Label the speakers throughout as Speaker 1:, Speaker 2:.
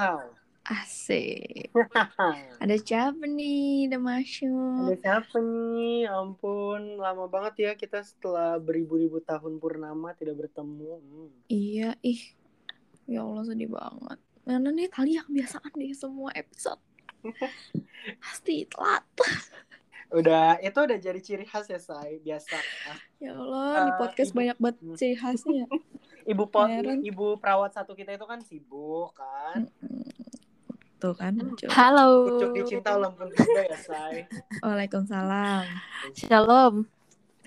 Speaker 1: Wow.
Speaker 2: Asik. Ada siapa nih? Ada masuk.
Speaker 1: Ada siapa nih? Ya Ampun, lama banget ya kita setelah beribu-ribu tahun purnama tidak bertemu. Hmm.
Speaker 2: Iya, ih. Ya Allah sedih banget. Mana nih tali yang kebiasaan deh semua episode. Pasti telat.
Speaker 1: Udah, itu udah jadi ciri khas ya, Say. Biasa.
Speaker 2: Ya Allah, di
Speaker 1: Eh,
Speaker 2: podcast
Speaker 1: ibu-
Speaker 2: banyak banget ciri khasnya.
Speaker 1: Ibu po-
Speaker 2: Heran.
Speaker 1: ibu perawat satu kita itu kan sibuk kan.
Speaker 2: Tuh kan muncul.
Speaker 3: Halo.
Speaker 1: Kucuk dicinta ulang pun juga ya, Say.
Speaker 2: Waalaikumsalam.
Speaker 3: Shalom.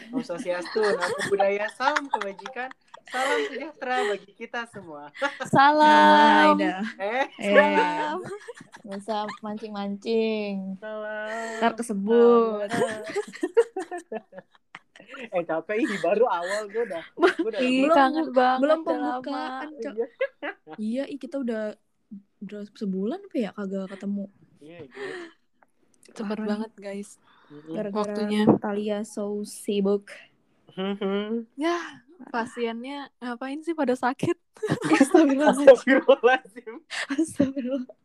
Speaker 1: Om Swastiastu, nama budaya, salam kebajikan, salam sejahtera bagi kita semua.
Speaker 3: Salam.
Speaker 2: dah.
Speaker 1: Eh,
Speaker 3: Salam.
Speaker 2: nggak usah mancing-mancing.
Speaker 1: salam.
Speaker 2: Ntar kesebut.
Speaker 1: eh capek ih baru awal gue udah gue udah
Speaker 3: Ih,
Speaker 2: Belum-
Speaker 3: kangen banget.
Speaker 2: Belum pembukaan.
Speaker 1: Iya,
Speaker 2: Iya, ih kita udah udah sebulan apa ya kagak ketemu.
Speaker 1: iya iya.
Speaker 3: Cepet
Speaker 2: Parah.
Speaker 3: banget guys.
Speaker 2: Gara-gara
Speaker 3: Waktunya.
Speaker 2: Talia so sibuk.
Speaker 1: Mhm.
Speaker 3: Ya, pasiennya ngapain sih pada sakit?
Speaker 2: Astagfirullahaladzim.
Speaker 1: Astagfirullahaladzim.
Speaker 2: Astagfirullah.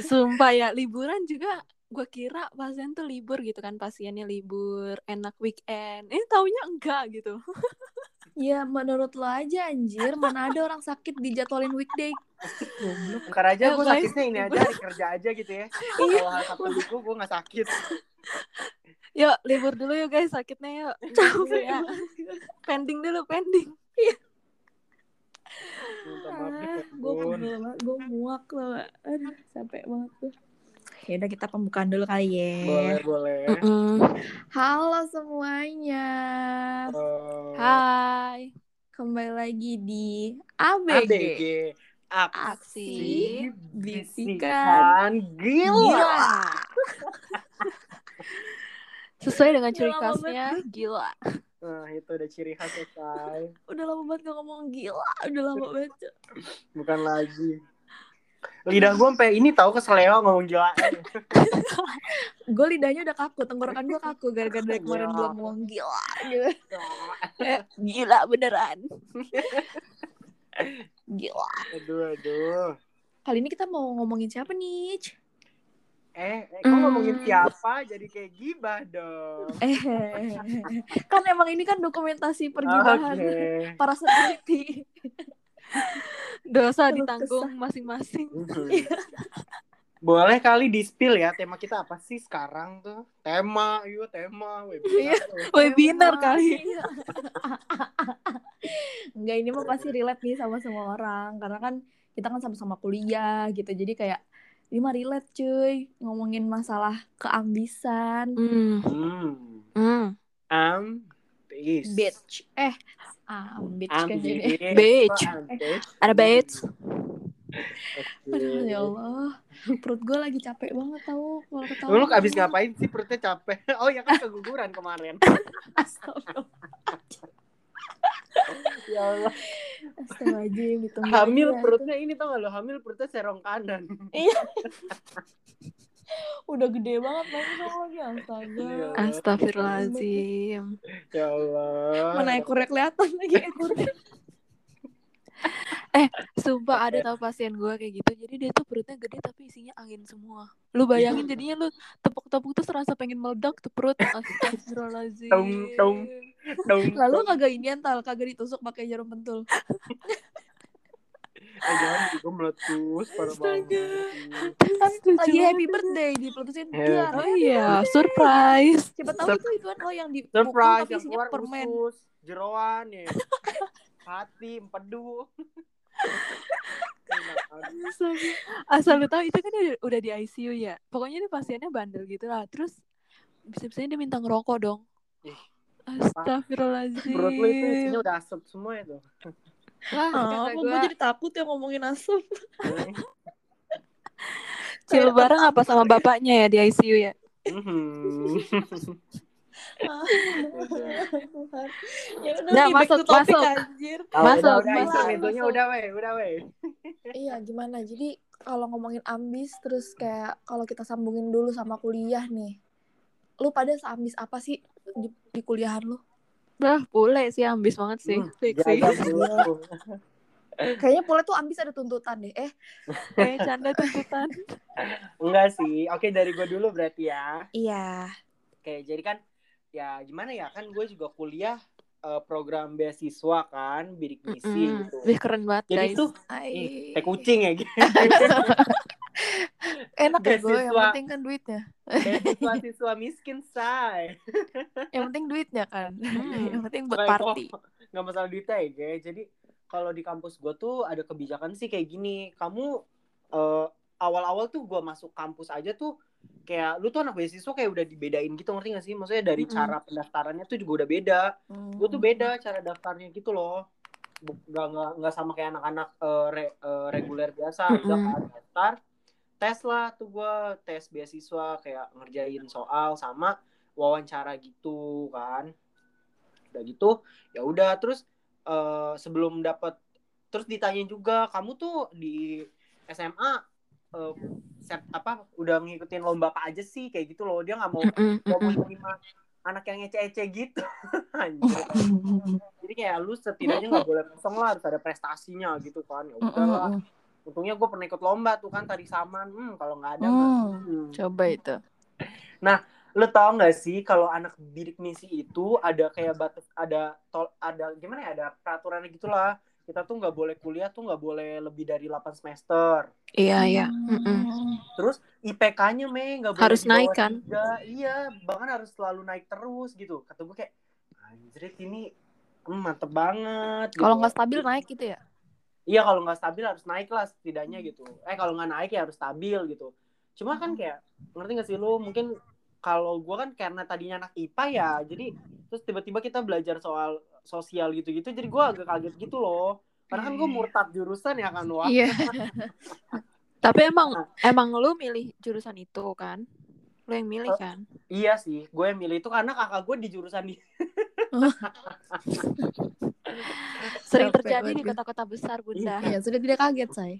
Speaker 3: Sumpah ya, liburan juga gue kira pasien tuh libur gitu kan pasiennya libur enak weekend ini taunya enggak gitu
Speaker 2: Ya menurut lo aja anjir, mana ada orang sakit dijadwalin weekday. Goblok.
Speaker 1: Ntar aja
Speaker 3: Ya,
Speaker 1: gue sakitnya ini aja hari kerja aja gitu ya. Kalau hari Sabtu minggu gue gak sakit.
Speaker 3: yuk libur dulu yuk guys sakitnya yuk
Speaker 2: Capek
Speaker 3: ya pending dulu pending
Speaker 2: Gue banget, gue muak loh. Aduh, capek banget tuh. Ya udah kita pembukaan dulu kali ya.
Speaker 1: Boleh boleh.
Speaker 2: Halo semuanya.
Speaker 1: Oh.
Speaker 3: hai
Speaker 2: Kembali lagi di ABG.
Speaker 1: ABG
Speaker 2: Aksi
Speaker 1: Bisikan Gila.
Speaker 3: sesuai dengan ciri khasnya gila
Speaker 1: Nah itu udah ciri khas ya.
Speaker 2: Udah lama banget gak ngomong gila. Udah lama banget.
Speaker 1: Bukan lagi. Lidah gue sampai ini tahu keseleo ngomong gila.
Speaker 2: Gue lidahnya udah kaku, tenggorokan gue kaku gara-gara dari kemarin
Speaker 1: Ya.
Speaker 2: gue ngomong gila.
Speaker 3: Gila beneran
Speaker 2: Gila.
Speaker 1: aduh aduh.
Speaker 2: Kali ini kita mau ngomongin siapa nih?
Speaker 1: Eh, eh kok ngomongin siapa jadi kayak gibah dong.
Speaker 2: Eh, kan emang ini kan dokumentasi pergibahan
Speaker 1: Oke.
Speaker 2: para security.
Speaker 3: Dosa ditanggung masing-masing
Speaker 1: Mhm. Boleh kali di spill ya tema kita apa sih sekarang tuh? Tema, yuk tema,
Speaker 2: Iya.
Speaker 1: webinar.
Speaker 3: webinar kali
Speaker 2: Iya. Enggak ini mah pasti relate nih sama semua orang karena kan kita kan sama-sama kuliah gitu. Jadi kayak ini mah relate cuy ngomongin masalah keambisan.
Speaker 3: hmm.
Speaker 1: Hmm.
Speaker 3: Hmm.
Speaker 1: Am bis.
Speaker 2: Bitch. Eh, ambitch kan jadi.
Speaker 3: Bitch. ada baits
Speaker 2: Aduh ya Allah, perut gue lagi capek banget tau kalau ketawa.
Speaker 1: Lu abis ngapain sih perutnya capek? Oh ya kan keguguran kemarin.
Speaker 2: Astagfirullah.
Speaker 1: ya Allah.
Speaker 2: Astagfirullahaladzim,
Speaker 1: Hamil perutnya ini tau gak lo? Hamil perutnya serong kanan.
Speaker 2: Udah gede banget lagi lagi astaga.
Speaker 1: Iya.
Speaker 3: Astagfirullahaladzim
Speaker 1: Ya Allah.
Speaker 2: Mana ekornya kelihatan lagi ekornya.
Speaker 3: Sumpah ada tau pasien gue kayak gitu Jadi dia tuh perutnya gede tapi isinya angin semua Lu bayangin jadinya lu tepuk-tepuk tuh serasa pengen meledak tuh perut Astagfirullahaladzim
Speaker 1: Tung, tung. Dong.
Speaker 2: Lalu kagak inian tal, kagak ditusuk pakai jarum pentul.
Speaker 1: Eh, jangan juga meletus parah
Speaker 3: Astaga.
Speaker 1: banget.
Speaker 2: Kan lagi happy birthday dipelutusin
Speaker 1: Happy
Speaker 2: dar.
Speaker 3: Oh iya surprise
Speaker 2: Siapa tahu
Speaker 1: Sur-
Speaker 2: itu ituan lo yang dipukul
Speaker 1: Surprise yang keluar
Speaker 2: permen.
Speaker 1: usus, jeroan ya. Hati, empedu.
Speaker 3: Asal lu tahu itu kan udah, udah di ICU ya Pokoknya ini pasiennya bandel gitu lah Terus bisa-bisanya dia minta ngerokok dong
Speaker 1: Ih.
Speaker 3: Astagfirullahaladzim
Speaker 1: Perut lu itu isinya udah asap semua itu.
Speaker 3: Wah,
Speaker 2: Ah,
Speaker 3: gua,
Speaker 2: gue jadi takut ya ngomongin asap.
Speaker 3: Cil bareng apa sama bapaknya ya di ICU ya?
Speaker 1: Mhm.
Speaker 2: ya udah
Speaker 3: Nah, masuk, masuk.
Speaker 2: anjir.
Speaker 3: Masuk,
Speaker 1: udah, udah,
Speaker 3: masuk,
Speaker 1: udah weh, udah weh.
Speaker 2: Iya gimana? Jadi kalau ngomongin ambis terus kayak kalau kita sambungin dulu sama kuliah nih. Lu pada seambis apa sih di, di kuliahan lu?
Speaker 3: Bah, boleh sih ambis banget sih.
Speaker 1: Hmm, dulu.
Speaker 2: Kayaknya Pule tuh ambis ada tuntutan deh. Eh,
Speaker 3: Eh, canda tuntutan.
Speaker 1: Enggak sih. Oke, dari gue dulu berarti ya.
Speaker 2: iya.
Speaker 1: Oke, jadi kan ya gimana ya kan gue juga kuliah eh, program beasiswa kan, bidik misi
Speaker 3: Mm-mm.
Speaker 1: gitu.
Speaker 3: Wih, keren banget,
Speaker 1: Jadi
Speaker 3: guys.
Speaker 1: tuh ih, teh kucing ya gitu.
Speaker 2: Gue, yang penting kan duitnya.
Speaker 1: Beasiswa siswa miskin, say.
Speaker 2: Yang penting duitnya kan.
Speaker 3: Hmm.
Speaker 2: yang penting buat party.
Speaker 1: nggak masalah duitnya ya guys jadi kalau di kampus gue tuh ada kebijakan sih kayak gini kamu eh, awal-awal tuh gue masuk kampus aja tuh kayak lu tuh anak beasiswa kayak udah dibedain gitu ngerti gak sih maksudnya dari
Speaker 2: Mm-mm.
Speaker 1: cara pendaftarannya tuh juga udah beda gue tuh beda cara daftarnya gitu loh nggak nggak nggak sama kayak anak-anak eh, re- eh, reguler biasa udah
Speaker 3: Mm-mm.
Speaker 1: kan daftar tes lah tuh gue tes beasiswa kayak ngerjain soal sama wawancara gitu kan. Udah gitu ya udah terus eh, sebelum dapat terus ditanya juga kamu tuh di SMA eh, set apa udah ngikutin lomba apa aja sih? Kayak gitu loh dia nggak mau nggak mau terima anak yang ece-ece gitu. Anjir. jadi kayak lu setidaknya nggak boleh kosong lah harus ada prestasinya gitu kan. Ya udahlah untungnya gue pernah ikut lomba tuh kan tadi saman hmm, kalau nggak ada mah,
Speaker 2: Hmm.
Speaker 1: hmm.
Speaker 2: Coba itu.
Speaker 1: lu tau nggak sih kalau anak bidik misi itu ada kayak batas ada tol ada gimana ya ada peraturannya gitulah kita tuh nggak boleh kuliah tuh nggak boleh lebih dari 8 semester
Speaker 3: Iya, iya.
Speaker 2: Hmm.
Speaker 3: Mm-mm.
Speaker 1: terus IPK-nya me nggak boleh
Speaker 3: Harus naik, kan?
Speaker 1: iya bahkan harus selalu naik terus gitu kata gue kayak anjrit ini hmm, mantep banget
Speaker 2: Kalau
Speaker 1: gitu.
Speaker 2: nggak stabil naik gitu ya?
Speaker 1: Iya kalau nggak stabil harus naik lah setidaknya gitu. Eh kalau nggak naik ya harus stabil gitu. Cuma kan kayak ngerti nggak sih lu mungkin kalau gue kan karena tadinya anak IPA ya jadi terus tiba-tiba kita belajar soal sosial gitu-gitu jadi gue agak kaget gitu loh. Karena kan gue murtad jurusan ya kan wah.
Speaker 2: Iya.
Speaker 3: Tapi emang emang lu milih jurusan itu kan? Lu yang milih kan?
Speaker 1: Iya sih, gue yang milih itu karena kakak gue di jurusan di
Speaker 3: Sering terjadi di kota-kota besar, Bunda.
Speaker 2: Iya, sudah tidak kaget, say.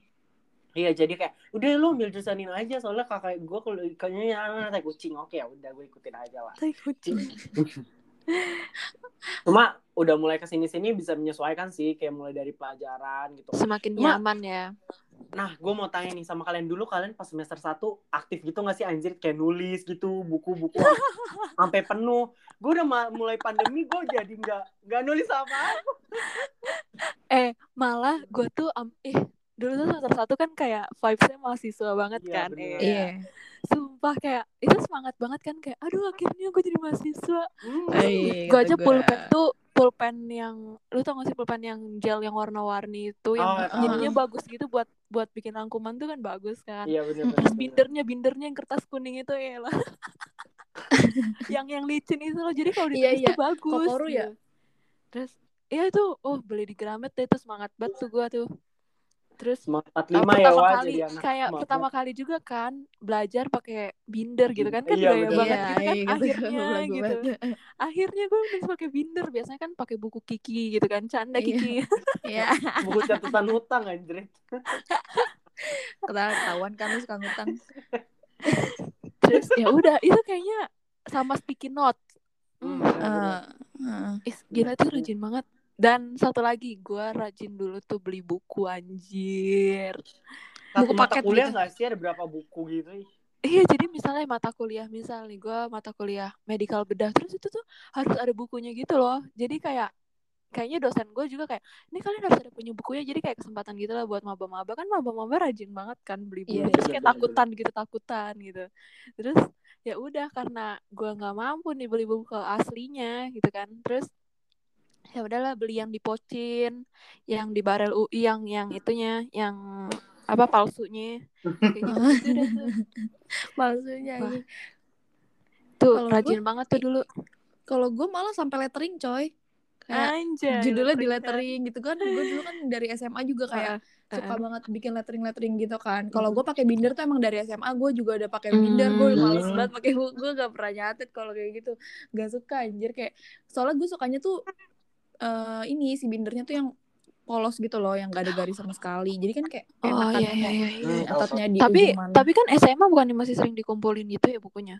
Speaker 1: Iya jadi kayak udah lu ambil jurusan ini aja soalnya kakak gue kalau kayaknya tai kucing oke ya udah gue ikutin aja lah.
Speaker 2: Tai kucing.
Speaker 1: Cuma udah mulai ke sini sini bisa menyesuaikan sih kayak mulai dari pelajaran gitu.
Speaker 3: Semakin
Speaker 1: Cuma-
Speaker 3: nyaman ya.
Speaker 1: Nah, gue mau tanya nih sama kalian dulu, kalian pas semester 1 aktif gitu gak sih anjir kayak nulis gitu, buku-buku sampai penuh. Gue udah mulai pandemi, gue jadi nggak nggak nulis apa.
Speaker 3: Eh, malah gue tuh eh dulu tuh semester satu kan kayak vibesnya mahasiswa banget
Speaker 1: Iya,
Speaker 3: kan.
Speaker 1: bener.
Speaker 3: Eh,
Speaker 2: Iya.
Speaker 3: Sumpah kayak itu semangat banget kan kayak aduh akhirnya gue jadi mahasiswa.
Speaker 1: Hmm.
Speaker 2: Iya,
Speaker 3: gue aja
Speaker 2: gua.
Speaker 3: pulpen tuh pulpen yang lu tau gak sih pulpen yang gel yang warna-warni itu yang
Speaker 1: Oh,
Speaker 3: jadinya
Speaker 2: uh-uh.
Speaker 3: bagus gitu buat buat bikin rangkuman tuh kan bagus kan.
Speaker 1: Iya bener bener.
Speaker 3: Terus bindernya bindernya yang kertas kuning itu ya lah. yang yang licin itu loh. Jadi kalau
Speaker 2: Iya,
Speaker 3: ditulis
Speaker 2: iya.
Speaker 3: tuh bagus.
Speaker 2: Kokoru ya?
Speaker 3: gitu. Terus ya itu oh beli di Gramet deh itu semangat banget tuh gua tuh. Terus
Speaker 1: Semangat
Speaker 3: uh,
Speaker 1: 45 ya,
Speaker 3: pertama kali kayak
Speaker 1: Maaf,
Speaker 3: pertama
Speaker 1: maaf.
Speaker 3: kali juga kan belajar pakai binder gitu kan kan
Speaker 1: Iya,
Speaker 3: gaya banget
Speaker 2: Iya,
Speaker 3: gitu kan
Speaker 2: iya,
Speaker 3: akhirnya gitu
Speaker 2: banget.
Speaker 3: akhirnya gue nulis pakai binder biasanya kan pakai buku Kiki gitu kan canda
Speaker 2: Iya.
Speaker 3: Kiki
Speaker 2: Iya.
Speaker 1: Buku catatan hutang anjir.
Speaker 2: Ketahuan kan lu suka ngutang.
Speaker 3: terus ya udah itu kayaknya sama sticky note
Speaker 1: Hmm,
Speaker 2: eh.
Speaker 3: Ih, gila tuh rajin banget dan satu lagi gue rajin dulu tuh beli buku anjir.
Speaker 1: Satu
Speaker 2: buku
Speaker 1: mata
Speaker 2: paket
Speaker 1: kuliah
Speaker 2: gitu.
Speaker 1: nggak sih? Ada berapa buku gitu?
Speaker 3: Iya jadi misalnya mata kuliah misal nih gue mata kuliah medical bedah terus itu tuh harus ada bukunya gitu loh. Jadi kayak kayaknya dosen gue juga kayak ini kalian harus ada punya bukunya. Jadi kayak kesempatan gitu lah buat maba-maba. Kan maba-maba rajin banget kan beli buku.
Speaker 2: Iya,
Speaker 3: terus kayak
Speaker 1: bener,
Speaker 3: takutan gitu takutan gitu. Terus ya udah karena gue nggak mampu nih beli buku aslinya gitu kan. Terus ya udahlah beli yang di Pocin yang di Barel UI yang yang itunya yang apa palsunya gitu, gitu deh tuh. Wah.
Speaker 2: Kalau
Speaker 3: rajin banget tuh dulu.
Speaker 2: Kalau gue malah sampai lettering coy. Kayak
Speaker 3: Anjay.
Speaker 2: judulnya di
Speaker 3: lettering
Speaker 2: lettering gitu kan. Gue dulu kan dari SMA juga
Speaker 3: kan.
Speaker 2: kayak suka banget bikin lettering-lettering gitu kan. Kalau gue pakai binder tuh emang dari SMA gue juga udah pakai binder. Gue
Speaker 3: Hmm.
Speaker 2: males banget pakai. Gue gak pernah nyatet kalau kayak gitu. Gak suka anjir kayak. Soalnya gue sukanya tuh eh ini si bindernya tuh yang polos gitu loh, yang gak ada garis sama sekali. Jadi kan kayak
Speaker 3: Oh
Speaker 2: enakan
Speaker 3: iya iya iya. iya.
Speaker 1: Hmm,
Speaker 2: nyatetnya di
Speaker 3: Tapi
Speaker 2: ujung mana.
Speaker 3: tapi kan SMA bukannya masih sering dikumpulin gitu ya bukunya?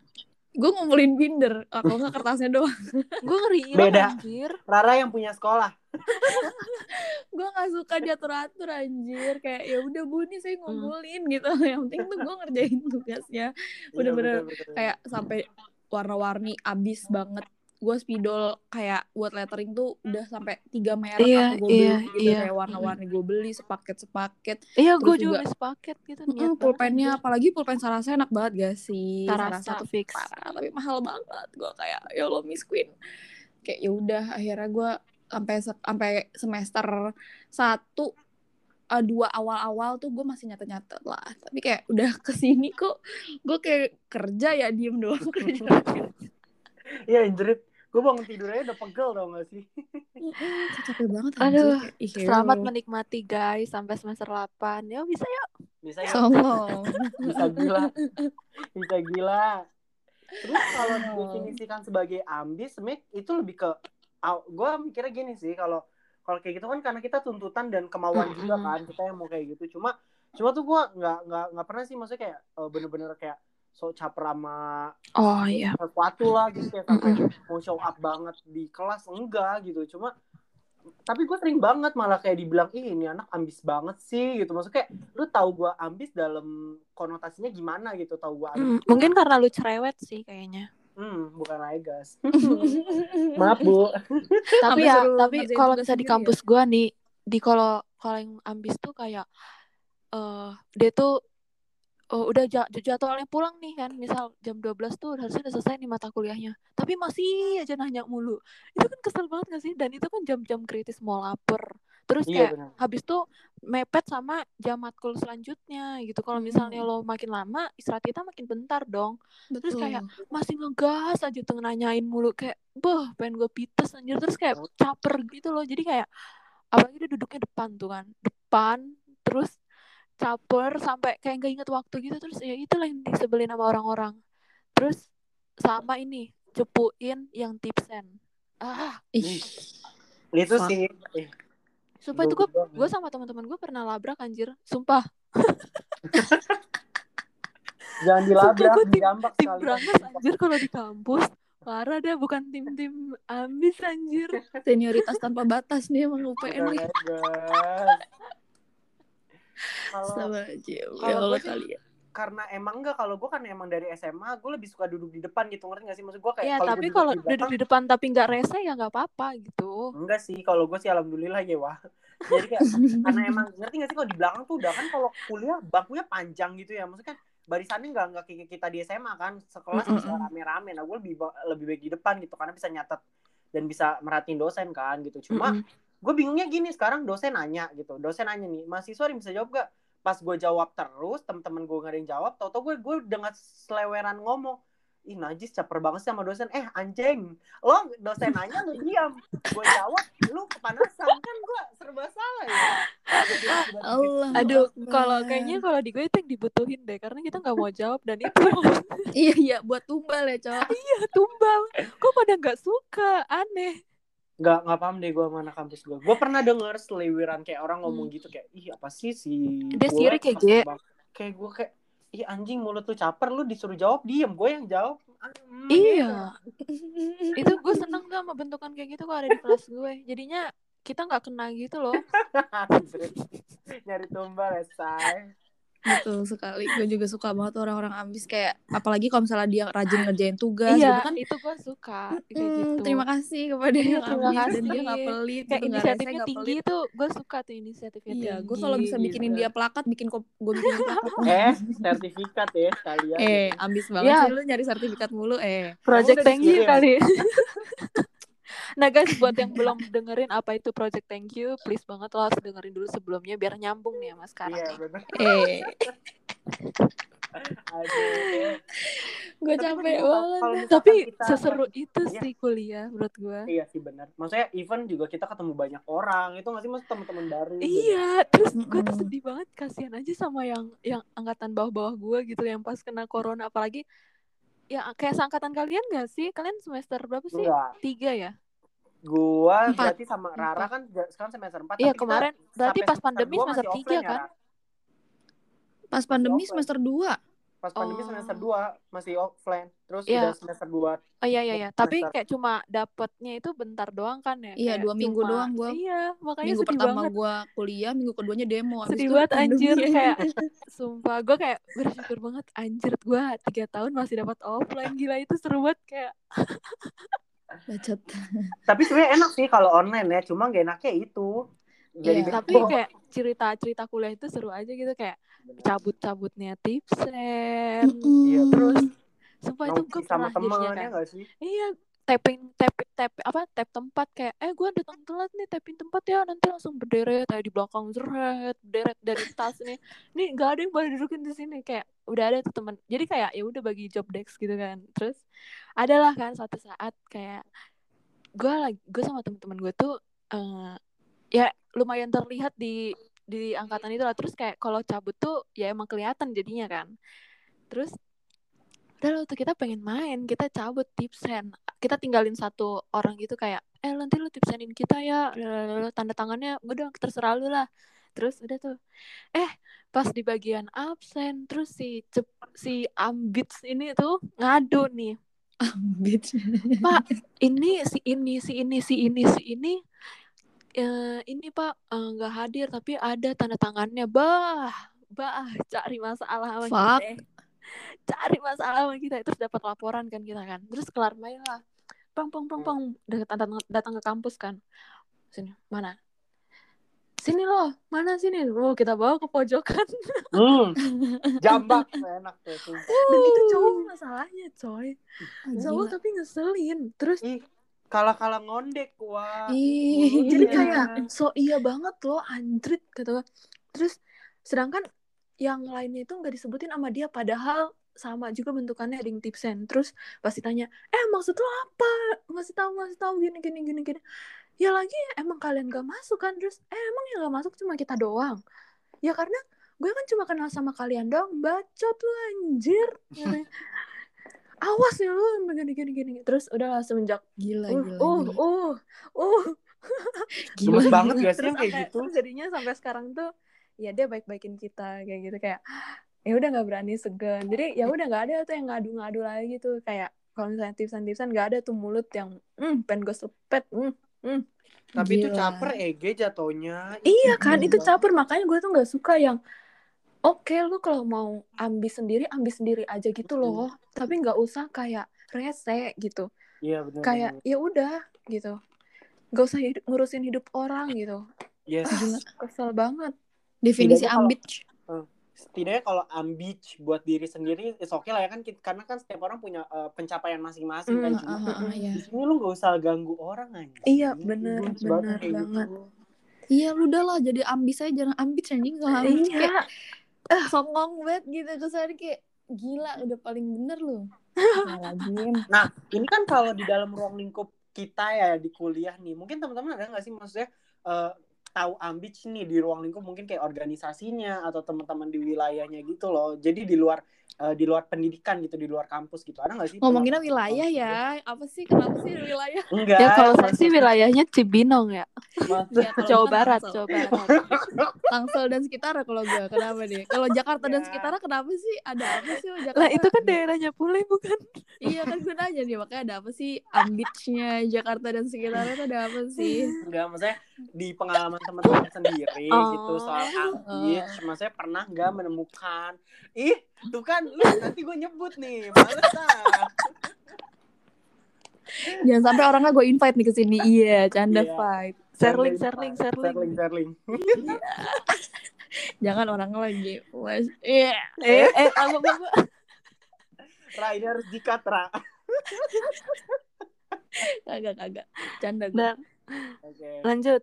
Speaker 2: gue ngumpulin binder atau enggak kertasnya doang
Speaker 3: gue ngeri
Speaker 1: Beda.
Speaker 3: anjir
Speaker 1: Rara yang punya sekolah.
Speaker 2: gue nggak suka diatur atur anjir kayak ya udah bu nih saya ngumpulin gitu yang penting tuh gue ngerjain tugasnya
Speaker 1: Iya,
Speaker 2: Bener-bener
Speaker 1: betul-betul.
Speaker 2: kayak sampai warna-warni abis banget gue spidol kayak buat lettering tuh udah sampai tiga merek
Speaker 3: Iya,
Speaker 2: aku gue beli
Speaker 3: iya,
Speaker 2: gitu
Speaker 3: iya.
Speaker 2: kayak warna-warni gue beli sepaket sepaket
Speaker 3: iya gue
Speaker 2: Terus
Speaker 3: juga
Speaker 2: juga-
Speaker 3: beli sepaket gitu
Speaker 2: Mm, pulpennya
Speaker 3: anjir.
Speaker 2: apalagi pulpen Sarasa enak banget gak sih
Speaker 3: Sarasa
Speaker 2: tuh
Speaker 3: fix.
Speaker 2: parah tapi mahal banget gue kayak ya Allah Miss Queen kayak ya udah akhirnya gue sampai sampai semester satu eh, dua awal-awal tuh gue masih nyatet-nyatet lah tapi kayak udah ke sini kok gue kayak kerja ya diem doang kerja
Speaker 1: Iya anjir. Gue bangun tidurnya udah pegel tau gak sih?
Speaker 2: Capek banget
Speaker 3: Aduh,
Speaker 2: anjir. Kayak, ih,
Speaker 3: Selamat menikmati guys sampai semester 8. Ya bisa ya.
Speaker 1: Bisa ya?
Speaker 2: Songong.
Speaker 1: Bisa gila. Bisa gila. Terus kalau definisikan sebagai ambis, sebenarnya itu lebih ke gue mikirnya gini sih kalau kalau kayak gitu kan karena kita tuntutan dan kemauan juga kan kita yang mau kayak gitu cuma cuma tuh gue nggak nggak nggak pernah sih maksudnya kayak eh, bener-bener kayak so caper sama
Speaker 3: Oh iya.
Speaker 1: sesuatu lah gitu kayak sampai mau show up banget di kelas enggak gitu. Cuma tapi gue sering banget malah kayak dibilang ih ini anak ambis banget sih gitu. Maksudnya kayak lu tahu gue ambis dalam konotasinya gimana? gitu tahu gue ambis
Speaker 3: Hmm, mungkin karena lu cerewet sih kayaknya.
Speaker 1: hmm bukan Legas maaf bu.
Speaker 3: Tapi ya tapi kalau misalnya di
Speaker 2: ya?
Speaker 3: kampus gua nih di kalau kalau yang ambis tuh kayak eh dia tuh oh, udah ja- jadwalnya pulang nih kan misal jam 12 tuh harusnya udah selesai nih mata kuliahnya. Tapi masih aja nanya mulu. Itu kan kesel banget gak sih? Dan itu kan jam-jam kritis mau lapar. Terus
Speaker 1: iya
Speaker 3: kayak habis tuh mepet sama jam matkul selanjutnya gitu. Kalau misalnya lo makin lama istirahat kita makin bentar dong. Terus
Speaker 2: Betul.
Speaker 3: kayak masih ngegas aja tuh nanyain mulu kayak beh pengen gue pites anjir. Terus kayak caper gitu loh. Jadi kayak apalagi dia duduknya depan tuh kan. Depan terus caper sampai kayak nggak inget waktu gitu terus ya itulah yang disebelin sama orang-orang. Terus sama ini cepuin yang tipsen ah.
Speaker 2: Ih,
Speaker 1: itu sih.
Speaker 3: Sumpah itu gue
Speaker 1: gua-
Speaker 3: gue sama teman-teman gue pernah labrak anjir. Sumpah.
Speaker 1: Jangan dilabrak
Speaker 3: gua tim-
Speaker 1: dijambak
Speaker 3: tim berangas anjir kalau di kampus. Parah deh bukan tim-tim ambis anjir.
Speaker 2: Senioritas tanpa batas nih emang UPN nih.
Speaker 1: Kalau.
Speaker 2: Ya Allah kali ya.
Speaker 1: karena emang enggak kalau gue kan emang dari SMA gue lebih suka duduk di depan gitu ngerti gak sih maksud gue kayak
Speaker 3: ya
Speaker 1: kalau
Speaker 3: tapi kalau duduk
Speaker 1: belakang,
Speaker 3: di depan tapi nggak rese ya nggak apa-apa gitu
Speaker 1: enggak sih kalau gue sih alhamdulillah ya wah jadi kayak karena emang ngerti gak sih kalau di belakang tuh udah kan kalau kuliah bangkunya panjang gitu ya maksudnya kan barisannya nggak nggak kayak kita di SMA kan sekelas
Speaker 2: Mm,
Speaker 1: bisa
Speaker 2: mm, mm.
Speaker 1: rame-rame nah gue lebih lebih baik di depan gitu karena bisa nyatet dan bisa merhatiin dosen kan gitu cuma
Speaker 3: Mm-mm.
Speaker 1: Gue bingungnya gini sekarang dosen nanya gitu. Dosen nanya nih mahasiswa bisa jawab gak pas gue jawab terus temen-temen gue gak ada yang jawab tau tau gue gue dengan seleweran ngomong. Ih najis caper banget sih sama dosen. Eh anjing lo dosen nanya lu diam. Gue jawab lu kepanasan. Kan gue serba salah ya.
Speaker 2: Allah.
Speaker 3: aduh kalau kayaknya kalau di gue itu yang dibutuhin deh karena kita nggak mau jawab dan itu.
Speaker 2: Iya iya buat tumbal ya, Cok.
Speaker 3: iya tumbal. Kok pada nggak suka? Aneh
Speaker 1: nggak nggak paham deh gue mana kampus gue gue pernah denger seleweran kayak orang ngomong
Speaker 3: Hmm.
Speaker 1: gitu kayak ih apa sih si
Speaker 3: Dia
Speaker 1: gue
Speaker 3: sirik
Speaker 1: caper
Speaker 3: Ge.
Speaker 1: banget." kayak gue kayak ih anjing mulut lu caper lu disuruh jawab diem. Gue yang jawab. Hmm,
Speaker 3: iya. Itu gue seneng tuh sama bentukan kayak gitu kalau ada di kelas gue. Jadinya kita nggak kena gitu loh.
Speaker 1: Nyari tumbal ya say
Speaker 2: Betul sekali. Gue juga suka banget orang-orang ambis kayak apalagi kalau misalnya dia rajin ngerjain tugas
Speaker 3: iya
Speaker 2: gitu kan.
Speaker 3: itu gue suka kayak
Speaker 2: Hmm,
Speaker 3: gitu
Speaker 2: terima kasih kepada
Speaker 3: Iya,
Speaker 2: yang
Speaker 3: terima
Speaker 2: ambis dan
Speaker 3: kasih.
Speaker 2: dia nggak pelit,
Speaker 3: kayak
Speaker 2: gitu,
Speaker 3: inisiatifnya
Speaker 2: nggak
Speaker 3: tinggi
Speaker 2: pelit.
Speaker 3: tuh gue suka tuh inisiatifnya
Speaker 2: Iya,
Speaker 3: tinggi
Speaker 2: gue kalau bisa
Speaker 1: Tinggi,
Speaker 2: bikinin
Speaker 1: bener.
Speaker 2: dia plakat, bikin gue bikinin plakat.
Speaker 1: eh sertifikat ya sekalian
Speaker 2: eh, ambis banget
Speaker 3: Iya.
Speaker 2: sih lu nyari sertifikat mulu eh.
Speaker 3: Project Thank You
Speaker 1: dikirim?
Speaker 3: kali. nah guys, buat yang belum dengerin apa itu Project Thank You, please banget lo harus dengerin dulu sebelumnya biar nyambung nih sama sekarang.
Speaker 1: iya
Speaker 3: nih.
Speaker 1: bener
Speaker 2: Eh, gue capek banget.
Speaker 3: Tapi
Speaker 1: kita-
Speaker 3: seseru itu
Speaker 1: Iya.
Speaker 3: sih kuliah menurut gue.
Speaker 1: iya sih benar maksudnya even juga kita ketemu banyak orang itu nggak sih maksud teman-teman baru gitu.
Speaker 3: Iya, terus gue tuh sedih banget kasihan aja sama yang yang angkatan bawah-bawah gue gitu yang pas kena corona apalagi ya kayak seangkatan kalian gak sih? Kalian semester berapa sih?
Speaker 1: enggak
Speaker 3: Tiga ya?
Speaker 1: Gua
Speaker 2: Empat.
Speaker 1: berarti sama Rara kan sekarang semester 4
Speaker 3: Iya, kemarin berarti pas pandemi semester tiga kan?
Speaker 2: Pas pandemi
Speaker 1: ya,
Speaker 2: semester 2.
Speaker 1: Pas pandemi
Speaker 2: Oh.
Speaker 1: semester 2 masih offline. Terus
Speaker 3: Iya.
Speaker 1: udah semester 2
Speaker 3: Oh iya iya iya, tapi kayak cuma dapetnya itu bentar doang kan ya?
Speaker 2: Iya,
Speaker 3: Kayak
Speaker 2: dua minggu
Speaker 3: cuma-
Speaker 2: doang gua.
Speaker 3: Iya, makanya
Speaker 2: minggu
Speaker 3: sedih
Speaker 2: pertama
Speaker 3: banget.
Speaker 2: gue kuliah minggu keduanya demo Habis
Speaker 3: Sedih banget anjir kayak sumpah gue kayak bersyukur banget anjir gue tiga tahun masih dapat offline gila itu seru banget kayak
Speaker 2: bacot
Speaker 1: Tapi sebenarnya enak sih kalau online ya, cuma gak enaknya itu. Jadi
Speaker 2: Iya.
Speaker 3: tapi kayak cerita cerita kuliah itu seru aja gitu kayak cabut cabutnya tipsen
Speaker 1: Iya,
Speaker 3: terus sumpah itu gue
Speaker 1: sama
Speaker 3: jadinya
Speaker 1: temen ya
Speaker 3: kayak
Speaker 1: gak sih?
Speaker 3: iya tapping tap tap apa tap tempat kayak eh gue datang telat nih tapping tempat ya. Nanti langsung berderet kayak di belakang zeret berderet dari tas nih. Nih nggak ada yang boleh dudukin di sini. Kayak udah ada tuh teman jadi kayak ya udah bagi job desk gitu kan. Terus adalah kan suatu saat kayak gue lagi gue sama temen-temen gue tuh eh, ya lumayan terlihat di di angkatan itu lah terus kayak kalau cabut tuh ya emang kelihatan jadinya kan. Terus lo tuh kita pengen main kita cabut tipsen kita tinggalin satu orang gitu kayak eh nanti lu tipsenin kita ya tanda tangannya udah terserah lu lah terus udah tuh eh pas di bagian absen terus si cep, si ambits ini tuh ngadu nih
Speaker 2: bitch
Speaker 3: Pak, ini si ini si ini si ini si ini eh, ini Pak eh, nggak hadir tapi ada tanda tangannya. Bah, bah cari masalah sama
Speaker 2: Fuck.
Speaker 3: kita. Cari masalah sama kita terus dapat laporan kan kita kan. Terus kelar main lah. Pang pang pang pang datang datang ke kampus kan. Sini, mana? Sini loh, mana sini? Oh, kita bawa ke pojokan.
Speaker 1: Hmm. Jambak enak tuh. sumpah.
Speaker 3: Dan itu cowok masalahnya, coy.
Speaker 2: Ah,
Speaker 3: Cowok tapi ngeselin. Terus
Speaker 1: Ih, kalah-kalah ngondek wah.
Speaker 2: Ih,
Speaker 3: jadi
Speaker 1: Iya.
Speaker 3: kayak so iya banget loh anjrit gitu terus sedangkan yang lainnya itu nggak disebutin sama dia padahal sama juga bentukannya ring tipsen. Terus pasti tanya eh maksud lo apa? Ngasih tahu ngasih tahu gini gini gini gini. Ya lagi emang kalian gak masuk kan? Terus eh emang yang gak masuk cuma kita doang. Ya karena gue kan cuma kenal sama kalian doang bacot lu anjir. Awas ya lu gini gini gini terus udah lah semenjak
Speaker 2: gila
Speaker 3: uh
Speaker 2: gila
Speaker 3: uh
Speaker 2: gila.
Speaker 3: uh uh.
Speaker 2: Gila,
Speaker 1: Gemes banget
Speaker 2: gila.
Speaker 1: gak sih kayak gitu?
Speaker 3: jadinya sampai sekarang tuh ya dia baik-baikin kita kayak gitu. Kayak ya udah nggak berani segan. Jadi ya udah nggak ada tuh yang ngadu-ngadu lagi tuh. Kayak kalau misalnya tipsan-tipsan nggak ada tuh mulut yang hmm pengen gue sepet hmm, hmm.
Speaker 1: Tapi itu
Speaker 2: Gila.
Speaker 1: caper EG jatuhnya.
Speaker 3: iya kan itu caper. Makanya gue tuh nggak suka yang oke lu kalau mau ambis sendiri ambis sendiri aja gitu loh. Tapi nggak usah kayak rese gitu.
Speaker 1: Iya benar.
Speaker 3: kayak ya udah gitu. Nggak usah hidup- ngurusin hidup orang gitu.
Speaker 1: Yes.
Speaker 3: kesel banget
Speaker 2: definisi
Speaker 1: kalau-
Speaker 2: ambitch
Speaker 1: Setidaknya kalau ambich buat diri sendiri, is oke lah ya kan. Karena kan setiap orang punya eh, pencapaian masing-masing kan.
Speaker 3: Hmm,
Speaker 1: Cuma
Speaker 2: Ah, ah, ah, ya.
Speaker 1: di sini lu gak usah ganggu orang aja.
Speaker 3: Iya, bener
Speaker 1: kayak
Speaker 3: banget.
Speaker 1: gitu.
Speaker 2: Iya lu udah lah jadi ambis aja jangan ambis anjing kalau ambis kayak
Speaker 3: iya
Speaker 2: ah songong banget gitu kesannya kayak gila udah paling bener lu.
Speaker 1: Nah, ini kan kalau di dalam ruang lingkup kita ya di kuliah nih, mungkin teman-teman ada nggak sih maksudnya eh, tahu ambich nih di ruang lingkup mungkin kayak organisasinya atau teman-teman di wilayahnya gitu loh. Jadi di luar eh, di luar pendidikan gitu, di luar kampus gitu. Ada nggak sih?
Speaker 2: ngomonginnya wilayah ya apa sih kenapa sih wilayah
Speaker 1: Enggak.
Speaker 3: ya kalau saya sih wilayahnya Cibinong ya
Speaker 2: Ya,
Speaker 3: Jawa Barat. Jawa Barat
Speaker 2: Tangsel dan sekitar kalau gue kenapa nih kalau Jakarta dan
Speaker 1: Ya.
Speaker 2: sekitarnya kenapa sih ada apa sih Jakarta
Speaker 3: lah itu kan daerahnya Pule bukan
Speaker 2: iya kan gue nanya nih makanya ada apa sih ambitnya Jakarta dan sekitarnya tuh ada apa sih?
Speaker 1: Enggak, maksudnya di pengalaman teman-teman sendiri
Speaker 3: Oh.
Speaker 1: gitu soal ambich, maksudnya pernah nggak menemukan? Ih tuh kan lu nanti gue nyebut nih males ah
Speaker 2: jangan sampai orangnya gue invite nih ke sini. Iya canda
Speaker 1: Iya.
Speaker 2: fight.
Speaker 3: Serling, serling, serling.
Speaker 1: serling. serling
Speaker 2: jangan orang lagi. Was iya.
Speaker 3: Eh? Eh apa apa.
Speaker 1: Ra ini harus dikat Ra.
Speaker 2: Kagak kagak. Canda gue
Speaker 3: dan
Speaker 1: oke.
Speaker 3: lanjut.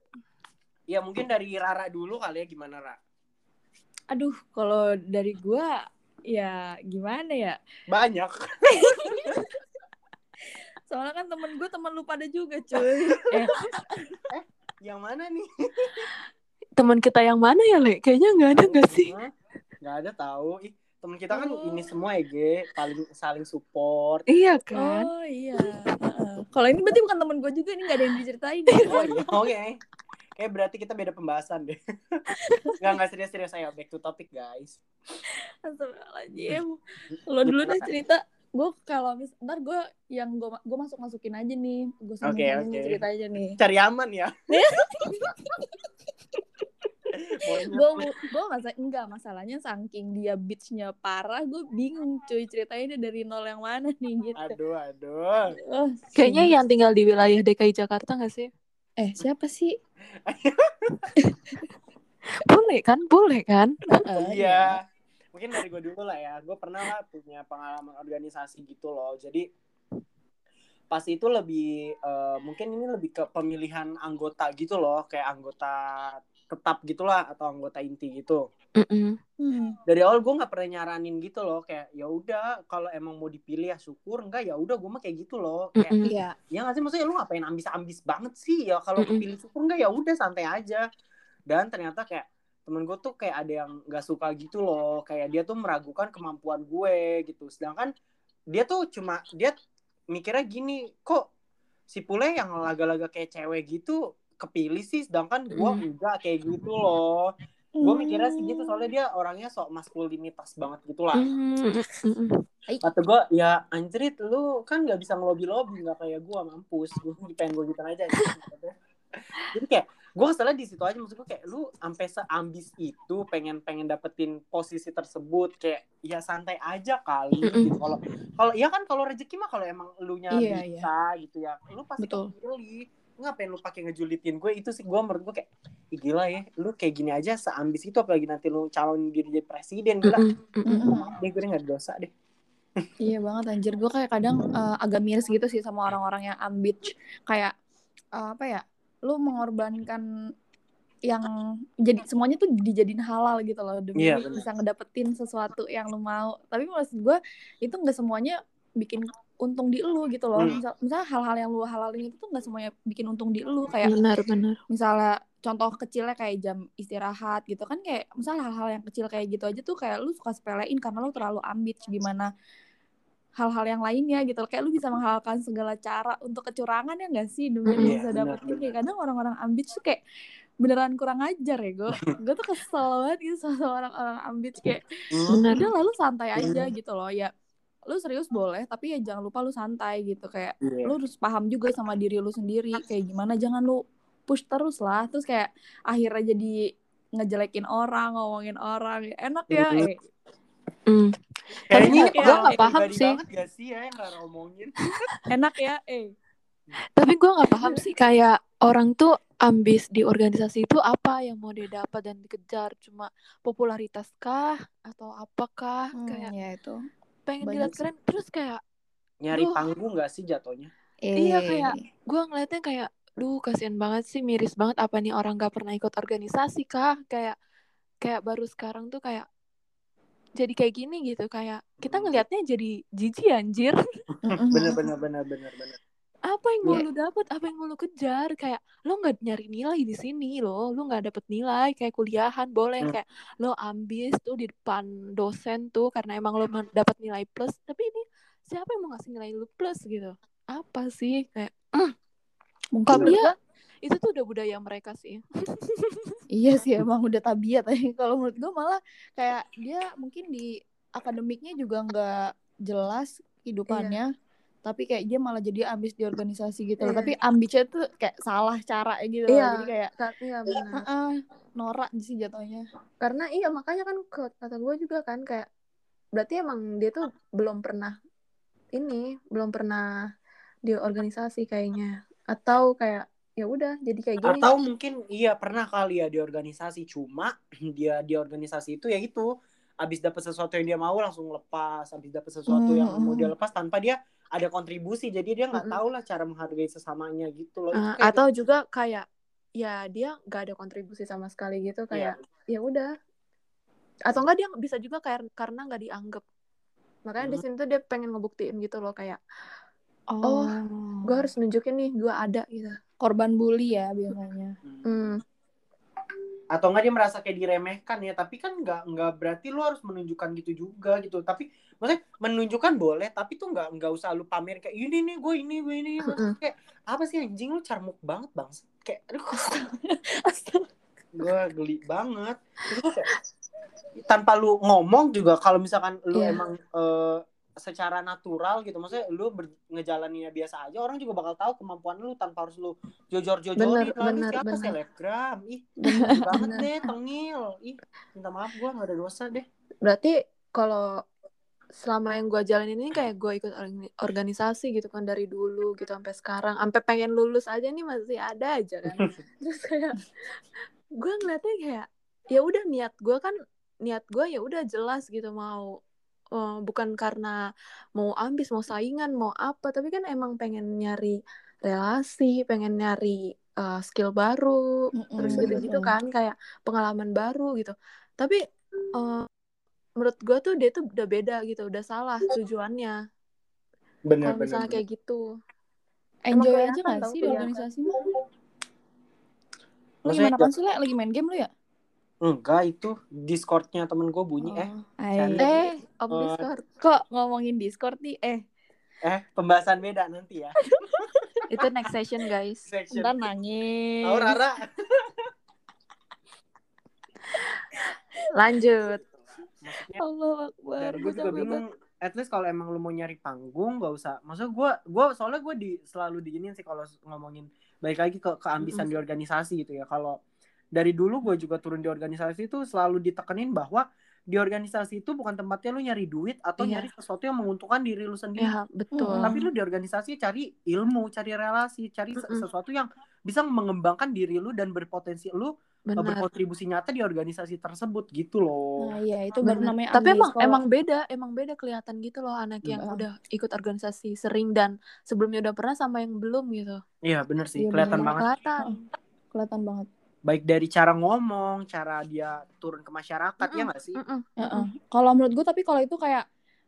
Speaker 1: Ya mungkin dari Rara dulu kali ya gimana Ra?
Speaker 2: Aduh kalau dari gue ya gimana ya?
Speaker 1: Banyak.
Speaker 2: Soalnya kan temen gue temen lu pada juga cuy. Eh
Speaker 1: yang mana nih?
Speaker 3: teman kita yang mana ya le? Kayaknya nggak ada nggak sih?
Speaker 1: Nggak ada tahu. Ih teman kita kan
Speaker 2: Oh.
Speaker 1: ini semua ya Ge paling saling support
Speaker 3: iya kan
Speaker 2: oh iya Heeh. kalau ini berarti bukan temen gue juga ini nggak ada yang diceritain
Speaker 1: oh iya oke kayak berarti kita beda pembahasan deh nggak nggak serius serius ayo back to topic guys
Speaker 2: Astagfirullahaladzim. Lo dulu deh cerita. Gue kalau mis ntar gue yang gue gue masuk masukin aja nih. Gue sambung
Speaker 1: oke.
Speaker 2: cerita aja nih.
Speaker 1: Cari aman ya.
Speaker 2: Gue gue masa enggak masalahnya saking dia beachnya parah gue bingung cuy ceritainnya dari nol yang mana nih gitu
Speaker 1: Aduh, aduh.
Speaker 2: Oh,
Speaker 3: Kayaknya yang tinggal di wilayah DKI Jakarta gak sih?
Speaker 2: eh siapa sih
Speaker 3: Boleh kan? Boleh kan?
Speaker 2: Heeh,
Speaker 1: Iya. Mungkin dari gue dulu lah ya. Gue pernah lah punya pengalaman organisasi gitu loh. Jadi pas itu lebih eh, mungkin ini lebih ke pemilihan anggota gitu loh, kayak anggota tetap gitulah atau anggota inti gitu.
Speaker 3: Mm-mm.
Speaker 2: Hmm.
Speaker 1: Dari awal gue nggak pernah nyaranin gitu loh, kayak ya udah kalau emang mau dipilih ya syukur, enggak ya udah gue mah kayak gitu loh. Kayak
Speaker 3: Mm-mm.
Speaker 2: Iya.
Speaker 1: ya nggak sih maksudnya lu ngapain ambis-ambis banget sih ya kalau kepilih syukur enggak ya udah santai aja dan ternyata kayak temen gue tuh kayak ada yang nggak suka gitu loh kayak dia tuh meragukan kemampuan gue gitu sedangkan dia tuh cuma dia mikirnya gini kok si Pule yang laga-laga kayak cewek gitu kepilih sih sedangkan gue
Speaker 3: Mm.
Speaker 1: enggak kayak gitu loh gue mikirnya sih
Speaker 2: Hmm.
Speaker 1: gitu soalnya dia orangnya sok maskulinitas banget gitu lah
Speaker 3: Mm,
Speaker 1: kata gue ya anjrit lu kan nggak bisa ngelobi lobi nggak kayak gue mampus gue pengen gue gitu aja jadi kayak gue keselnya di situ aja maksud gue kayak lu sampai seambis itu pengen pengen dapetin posisi tersebut kayak ya santai aja kali
Speaker 3: Mm-mm.
Speaker 1: gitu kalau kalau ya kan kalau rezeki mah kalau emang lu nya
Speaker 2: Iya,
Speaker 1: bisa gitu ya lu pasti
Speaker 2: Betul.
Speaker 1: kepilih ngapain lu pakai ngejulitin gue itu sih gue menurut gue kayak Ih, gila ya lu kayak gini aja seambis itu apalagi nanti lu calon diri jadi presiden gila.
Speaker 3: Mm-mm.
Speaker 1: deh gue nggak dosa deh
Speaker 2: Iya banget anjir gue kayak kadang eh, agak miris gitu sih sama orang-orang yang ambitch kayak eh, apa ya lu mengorbankan yang jadi semuanya tuh dijadiin halal gitu loh demi
Speaker 1: Iya,
Speaker 2: lu
Speaker 1: benar.
Speaker 2: bisa ngedapetin sesuatu yang lu mau tapi maksud gue itu nggak semuanya bikin untung di lu gitu loh.
Speaker 1: Hmm.
Speaker 2: misal misalnya hal-hal yang lu halalin itu tuh nggak semuanya bikin untung di lu. Kayak
Speaker 3: Benar, benar.
Speaker 2: misalnya contoh kecilnya kayak jam istirahat gitu kan kayak misalnya hal-hal yang kecil kayak gitu aja tuh kayak lu suka sepelein karena lu terlalu ambit gimana hal-hal yang lainnya gitu. Kayak lu bisa menghalalkan segala cara untuk kecurangan ya nggak sih? Demi lu
Speaker 1: Iya,
Speaker 2: bisa dapetin. Kayak kadang orang-orang ambit tuh kayak beneran kurang ajar ya gue gue tuh kesel banget gitu sama orang-orang ambit. Kayak
Speaker 3: Benar.
Speaker 2: udah lalu santai aja
Speaker 1: Iya.
Speaker 2: gitu loh. Ya lu serius boleh tapi ya jangan lupa lu santai gitu. Kayak
Speaker 1: Iya.
Speaker 2: lu harus paham juga sama diri lu sendiri. Kayak gimana jangan lu push terus lah. Terus kayak akhirnya jadi ngejelekin orang ngomongin orang. Enak ya eh.
Speaker 3: Mm.
Speaker 1: Kayaknya
Speaker 2: Tapi
Speaker 3: gua nggak paham sih.
Speaker 1: banget gak sih ya yang
Speaker 2: enak ya eh.
Speaker 3: Tapi gue nggak paham sih kayak orang tuh ambis di organisasi itu apa yang mau dia dapat dan dikejar. Cuma popularitas kah atau apakah? Kayak
Speaker 2: ya itu
Speaker 3: pengen
Speaker 2: banyak
Speaker 3: dilihat
Speaker 2: sih.
Speaker 3: keren terus kayak
Speaker 1: Nyari
Speaker 3: Duh.
Speaker 1: panggung gak sih jatuhnya?
Speaker 3: Iya, kayak gue ngeliatnya kayak duh kasihan banget sih miris banget apa nih orang gak pernah ikut organisasi kah kayak kayak baru sekarang tuh kayak jadi kayak gini gitu kayak kita
Speaker 1: Hmm.
Speaker 3: ngelihatnya jadi jijik anjir.
Speaker 1: Bener bener bener bener bener.
Speaker 3: Apa yang mau
Speaker 2: Iya.
Speaker 3: lu dapat apa yang mau lu kejar? Kayak lo nggak nyari nilai di sini lo lu nggak dapet nilai kayak kuliahan. Boleh
Speaker 1: Hmm.
Speaker 3: kayak lo ambis tuh di depan dosen tuh karena emang lo dapat nilai plus. Tapi ini siapa yang mau ngasih nilai lu plus gitu? Apa sih? Kayak
Speaker 2: mungkin
Speaker 1: Bener.
Speaker 3: dia itu tuh udah budaya mereka sih.
Speaker 2: Iya sih emang udah tabiat ya kalau menurut gue malah kayak dia mungkin di akademiknya juga nggak jelas kehidupannya tapi kayak dia malah jadi ambis di organisasi gitu loh
Speaker 3: Iya.
Speaker 2: tapi ambisnya tuh kayak salah cara gitu loh
Speaker 3: Iya.
Speaker 2: jadi kayak
Speaker 3: iya benar
Speaker 2: "Ah, norak sih jatuhnya
Speaker 3: karena iya makanya kan kata gue juga kan kayak berarti emang dia tuh belum pernah ini belum pernah di organisasi kayaknya atau kayak ya udah jadi kayak gini
Speaker 1: Atau mungkin iya pernah kali ya di organisasi cuma dia di organisasi itu ya itu abis dapat sesuatu yang dia mau langsung lepas, abis dapat sesuatu yang mau dia
Speaker 2: Hmm.
Speaker 1: lepas tanpa dia ada kontribusi jadi dia nggak
Speaker 3: Mm-mm.
Speaker 1: tahu lah cara menghargai sesamanya gitu loh.
Speaker 3: Uh,
Speaker 1: kayak-
Speaker 3: atau juga kayak ya dia nggak ada kontribusi sama sekali gitu
Speaker 1: Iya.
Speaker 3: kayak ya udah atau enggak dia bisa juga kayak karena nggak dianggap makanya di
Speaker 1: Hmm.
Speaker 3: sini tuh dia pengen ngebuktiin gitu loh kayak
Speaker 2: oh,
Speaker 3: gue harus nunjukin nih gue ada gitu
Speaker 2: korban bully ya biasanya
Speaker 1: Hmm. Atau enggak dia merasa kayak diremehkan ya tapi kan nggak nggak berarti lu harus menunjukkan gitu juga gitu. Tapi maksudnya menunjukkan boleh tapi tuh nggak nggak usah lu pamer kayak ini nih gue ini gue ini. Maksudnya kayak apa sih anjing? Lu carmuk banget bang kayak aduh gue geli banget. Terus kayak tanpa lu ngomong juga kalau misalkan lu
Speaker 2: Iya.
Speaker 1: emang eh, secara natural gitu maksudnya lu ber- ngejalaninnya biasa aja orang juga bakal tahu kemampuan lu tanpa harus lu jojor-jojorin
Speaker 2: Bener,
Speaker 1: lah lu
Speaker 2: bener,
Speaker 1: siapa
Speaker 2: bener.
Speaker 1: selebgram? Ih
Speaker 2: Bener,
Speaker 1: banget
Speaker 2: bener.
Speaker 1: deh tengil. Ih minta maaf gua nggak ada dosa deh.
Speaker 3: Berarti kalau selama yang gue jalanin ini kayak gue ikut orga- organisasi gitu kan dari dulu gitu sampai sekarang. Sampai pengen lulus aja nih masih ada aja kan. Terus kayak gue ngeliatnya kayak ya udah niat gue kan niat gue ya udah jelas gitu mau eh, bukan karena mau ambis mau saingan mau apa tapi kan emang pengen nyari relasi pengen nyari eh, skill baru
Speaker 2: Mm-mm,
Speaker 3: terus
Speaker 1: Bener,
Speaker 3: gitu-gitu kan kayak pengalaman baru gitu tapi eh, menurut gue tuh dia tuh udah beda gitu udah salah tujuannya
Speaker 1: bener
Speaker 3: kalau misalnya kayak gitu
Speaker 2: Enjoy aja gak sih di
Speaker 3: kelihatan.
Speaker 2: organisasi mah? Lu gimana kan sih, Le? Lagi main game lu ya?
Speaker 1: Enggak itu discordnya temen gue bunyi eh.
Speaker 2: Oh,
Speaker 1: canda.
Speaker 3: eh om
Speaker 1: Eh,
Speaker 3: Discord.
Speaker 2: Kok ngomongin Discord nih? Eh,
Speaker 1: eh pembahasan beda nanti ya.
Speaker 3: Itu next session guys.
Speaker 1: Section
Speaker 2: ntar nangis.
Speaker 1: tahu Rara.
Speaker 3: Lanjut.
Speaker 1: Maksudnya
Speaker 2: Allah Akbar.
Speaker 1: gue
Speaker 2: gua
Speaker 1: juga bingung. At least kalau emang lu mau nyari panggung gak usah. Maksudnya gue gue soalnya gue di selalu diginin sih kalau ngomongin balik lagi ke keambisan di organisasi gitu ya. Kalau dari dulu gue juga turun di organisasi itu selalu ditekenin bahwa di organisasi itu bukan tempatnya lu nyari duit atau
Speaker 3: Iya.
Speaker 1: nyari sesuatu yang menguntungkan diri lu sendiri
Speaker 3: ya betul
Speaker 2: Mm-mm.
Speaker 1: tapi lu di organisasi cari ilmu cari relasi cari se-
Speaker 3: Mm-mm.
Speaker 1: sesuatu yang bisa mengembangkan diri lu dan berpotensi lu uh,
Speaker 3: benar
Speaker 1: berkontribusi nyata di organisasi tersebut gitu loh
Speaker 2: Nah, iya itu baru
Speaker 3: Bener.
Speaker 2: namanya
Speaker 3: tapi emang emang beda emang beda kelihatan gitu loh anak yang
Speaker 2: Mm.
Speaker 3: udah ikut organisasi sering dan sebelumnya udah pernah sama yang belum gitu
Speaker 1: iya bener sih
Speaker 2: Iya,
Speaker 1: kelihatan
Speaker 2: bener.
Speaker 1: banget
Speaker 3: kelihatan
Speaker 2: kelihatan banget.
Speaker 1: Baik dari cara ngomong, cara dia turun ke masyarakat ya
Speaker 3: Mm-mm.
Speaker 1: nggak sih?
Speaker 3: Mm-mm.
Speaker 2: Heeh. Kalau menurut gue tapi kalau itu kayak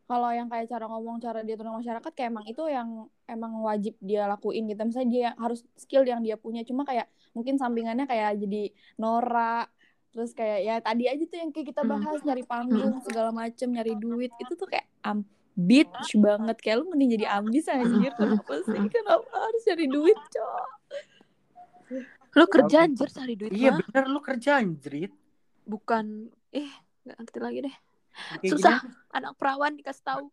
Speaker 2: kalau yang kayak cara ngomong, cara dia turun ke masyarakat kayak emang itu yang emang wajib dia lakuin gitu. Misalnya dia harus skill yang dia punya. Cuma kayak mungkin sampingannya kayak jadi norak terus kayak ya tadi aja tuh yang kayak kita
Speaker 3: Hmm.
Speaker 2: bahas nyari panggung segala macem nyari duit itu tuh kayak ambit banget kayak lu mending jadi ambis anjir kenapa sih kenapa harus cari duit cok
Speaker 3: lu kerja anjir cari duit
Speaker 1: Iya
Speaker 3: mah
Speaker 1: bener lu kerja anjrit.
Speaker 3: bukan eh nggak ngerti lagi deh
Speaker 1: Di kayak
Speaker 3: Susah.
Speaker 1: ginian-
Speaker 3: anak perawan dikasih tahu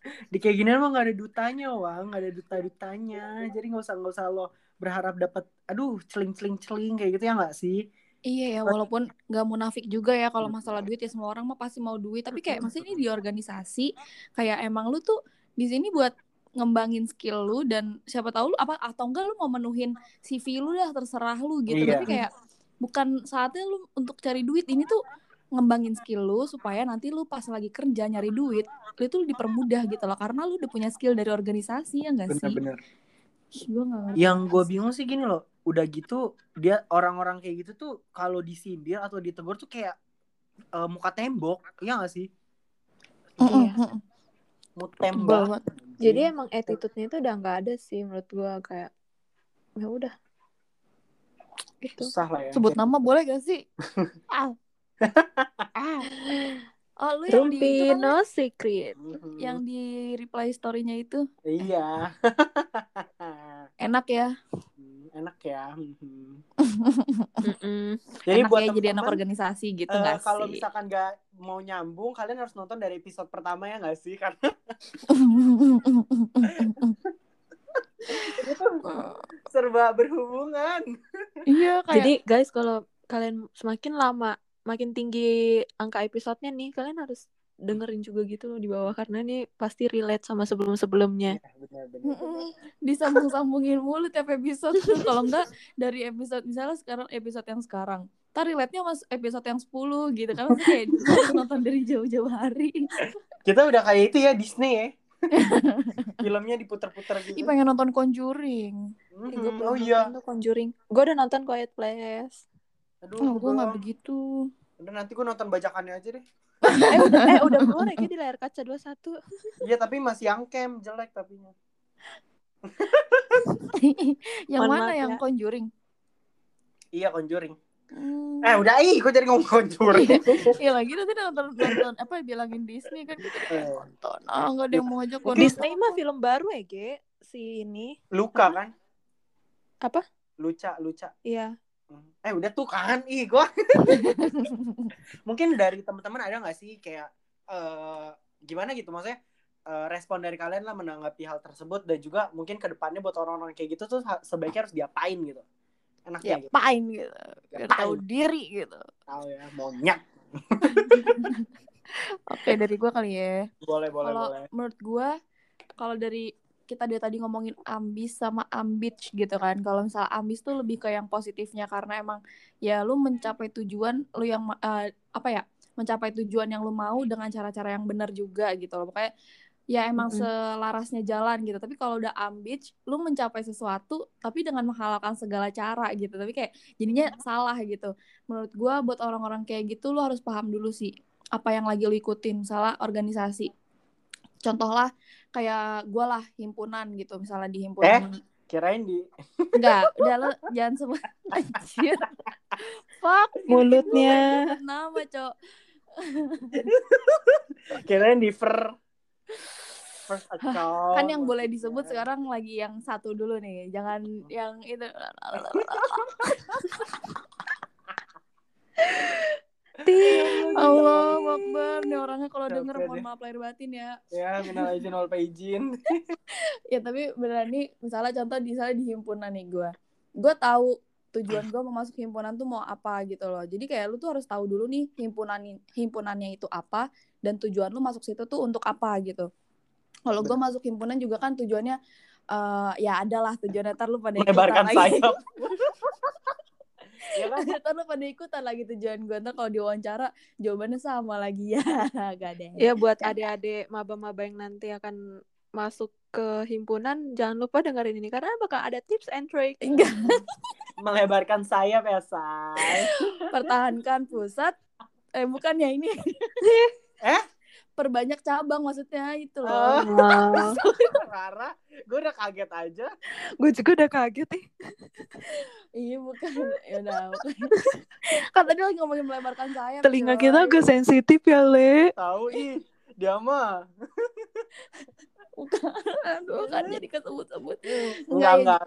Speaker 1: di kayak gini mah nggak ada dutanya wang, nggak ada duta dutanya. Jadi nggak usah nggak usah lo berharap dapat, aduh celing celing celing kayak gitu ya nggak sih?
Speaker 2: Iya ya, walaupun nggak munafik juga ya kalau masalah duit ya semua orang mah pasti mau duit. Tapi kayak maksudnya ini di organisasi kayak emang lu tuh di sini buat ngembangin skill lu dan siapa tahu lu apa atau enggak lu mau menuhin CV lu dah terserah lu gitu.
Speaker 1: Iya.
Speaker 2: Tapi kayak bukan saatnya lu untuk cari duit. Ini tuh ngembangin skill lu supaya nanti lu pas lagi kerja nyari duit, lu tuh dipermudah gitu loh karena lu udah punya skill dari organisasi ya enggak sih? Gue ngerti.
Speaker 1: Yang gue bingung sih gini loh, udah gitu dia orang-orang kayak gitu tuh kalau disindir atau ditegur tuh kayak eh, muka tembok, ya nggak sih?
Speaker 3: Iya.
Speaker 2: Sebel
Speaker 1: tembak.
Speaker 2: banget.
Speaker 3: Jadi emang attitude-nya itu udah nggak ada sih menurut gua kayak ya udah gitu
Speaker 1: susah lah ya.
Speaker 2: Sebut nama boleh gak sih? ah. ah. Oh lu yang di itu
Speaker 3: Rumpi
Speaker 2: kan,
Speaker 3: no secret
Speaker 1: Mhm.
Speaker 2: yang di reply story-nya itu
Speaker 1: Iya.
Speaker 2: enak ya.
Speaker 1: Enak ya. Mhm. Jadi
Speaker 2: enak
Speaker 1: buat
Speaker 2: ya jadi anak organisasi gitu
Speaker 1: eh,
Speaker 2: nggak
Speaker 1: kalau
Speaker 2: sih?
Speaker 1: misalkan nggak mau nyambung, kalian harus nonton dari episode pertama ya nggak sih? Karena serba berhubungan.
Speaker 2: iya kayak
Speaker 3: jadi guys kalau kalian semakin lama makin tinggi angka episodenya nih kalian harus dengerin juga gitu loh di bawah karena ini pasti relate sama sebelum-sebelumnya.
Speaker 2: Mm-mm. disambung-sambungin mulu tiap episode tuh kalau enggak dari episode misalnya sekarang episode yang sekarang ntar relate-nya mas episode yang 10 gitu kan kayak nonton dari jauh-jauh hari
Speaker 1: Kita udah kayak itu ya Disney ya. Filmnya diputer-puter gitu.
Speaker 2: Ih pengen nonton Conjuring
Speaker 3: gue belum
Speaker 1: Oh iya.
Speaker 3: Conjuring gue udah nonton Quiet Place
Speaker 1: Aduh,
Speaker 2: Oh, gue nggak begitu.
Speaker 1: Udah nanti gue nonton bajakannya aja deh.
Speaker 3: eh udah eh udah keluar ya di layar kaca 21
Speaker 1: Iya tapi masih yang camp jelek tapinya.
Speaker 2: yang
Speaker 3: Mohon
Speaker 2: mana yang
Speaker 3: ya.
Speaker 2: Conjuring?
Speaker 1: Iya Conjuring.
Speaker 2: Hmm.
Speaker 1: Eh udah ih, gue jadi ngomong Conjuring.
Speaker 2: Iya lagi nanti nonton nonton apa bilangin Disney kan kita
Speaker 1: Eh,
Speaker 2: nonton. Ah nggak ada yang mau ngajak gua
Speaker 3: Disney
Speaker 2: nonton.
Speaker 3: mah film baru ya Ge si ini
Speaker 1: Luka kan?
Speaker 3: Apa?
Speaker 1: Luca, Luca.
Speaker 3: iya
Speaker 1: Eh udah tuh kan, ih gua. Mungkin dari teman-teman ada nggak sih kayak eh gimana gitu maksudnya eh, respon dari kalian lah menanggapi hal tersebut dan juga mungkin ke depannya buat orang-orang kayak gitu tuh sebaiknya harus diapain gitu. Enaknya
Speaker 2: ya
Speaker 1: gitu.
Speaker 2: pain gitu biar
Speaker 1: Diapain?
Speaker 2: tahu diri gitu
Speaker 1: Tahu ya, monyet.
Speaker 2: oke dari gue kali ya
Speaker 1: Boleh, boleh,
Speaker 2: kalau
Speaker 1: boleh.
Speaker 2: menurut gue kalau dari kita dari tadi ngomongin ambis sama ambitch gitu kan. Kalau misalnya ambis tuh lebih ke yang positifnya karena emang ya lu mencapai tujuan lu yang eh, apa ya mencapai tujuan yang lu mau dengan cara-cara yang benar juga gitu loh. Pokoknya ya emang
Speaker 3: Mm-mm.
Speaker 2: selarasnya jalan gitu. Tapi kalau udah ambitch lu mencapai sesuatu tapi dengan menghalalkan segala cara gitu. Tapi kayak jadinya salah gitu. Menurut gua buat orang-orang kayak gitu lu harus paham dulu sih apa yang lagi lu ikutin. Misalnya organisasi contoh lah kayak gue lah himpunan gitu misalnya di himpunan
Speaker 1: Kirain di
Speaker 2: enggak udah lo jangan sebut anjir. Fuck
Speaker 3: Mulutnya.
Speaker 2: nama cok
Speaker 1: kirain di fer first account.
Speaker 2: kan yang boleh disebut sekarang lagi yang satu dulu nih jangan yang itu Allah Akbar. Nih orangnya kalau denger mohon maaf lahir batin ya.
Speaker 1: Ya, minal izin wal izin.
Speaker 2: ya tapi beneran nih misalnya contoh di misalnya di himpunan nih gue gue tahu tujuan gue mau masuk himpunan tuh mau apa gitu loh. Jadi kayak lu tuh harus tahu dulu nih himpunan himpunannya itu apa dan tujuan lu masuk situ tuh untuk apa gitu. Kalau gue masuk himpunan juga kan tujuannya eh ya adalah tujuannya ntar lu pada
Speaker 1: Melebarkan sayap. ya kan?
Speaker 2: ntar lu pada ikutan lagi tujuan gue ntar kalau diwawancara jawabannya sama lagi ya gak ada
Speaker 3: Ya buat adik-adik maba-maba yang nanti akan masuk ke himpunan, jangan lupa dengerin ini karena bakal ada tips and trick.
Speaker 2: enggak
Speaker 1: Melebarkan sayap ya, say.
Speaker 2: pertahankan pusat eh bukan ya ini
Speaker 1: Eh?
Speaker 2: Perbanyak cabang maksudnya itu loh
Speaker 1: Oh.
Speaker 3: Wow.
Speaker 1: Rara, gue udah kaget aja.
Speaker 3: Gue juga udah kaget nih.
Speaker 2: iya bukan ya udah kan tadi lagi ngomongin melebarkan sayap
Speaker 3: Telinga
Speaker 2: coy.
Speaker 3: kita agak sensitif ya, Le.
Speaker 1: Tahu ih, dia mah.
Speaker 2: bukan aduh kan jadi kesebut-sebut
Speaker 1: Enggak,
Speaker 2: Enggak,
Speaker 1: enggak.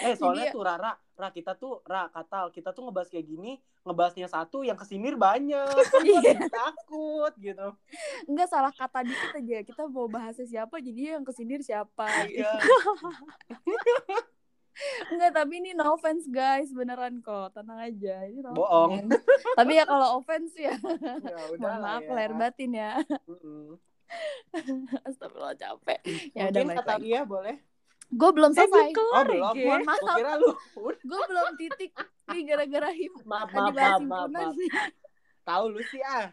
Speaker 1: Eh, soalnya tuh Rara, Ra kita tuh Ra katal, kita tuh ngebahas kayak gini, ngebahasnya satu yang kesinir banyak. Kan
Speaker 2: Iya.
Speaker 1: takut gitu.
Speaker 2: enggak salah kata dikit aja kita mau bahasnya siapa jadi yang kesindir siapa gitu.
Speaker 1: Iya.
Speaker 2: enggak tapi ini no offense guys beneran kok tenang aja ini no
Speaker 1: Bohong.
Speaker 2: offense. tapi ya kalau offense ya
Speaker 1: Ya udah
Speaker 2: mohon maaf
Speaker 1: ya.
Speaker 2: lahir batin ya
Speaker 1: Mm-mm.
Speaker 2: Astagfirullah capek ya
Speaker 1: Mungkin kata dia boleh.
Speaker 2: Gue belum selesai
Speaker 1: Oh, belum.
Speaker 2: Mohon maaf.
Speaker 1: kira lu.
Speaker 2: Gue belum titik nih gara-gara him
Speaker 1: Maaf, maaf, maaf, maaf,
Speaker 2: himpunan
Speaker 1: maaf.
Speaker 2: sih
Speaker 1: Tahu lu sih ah.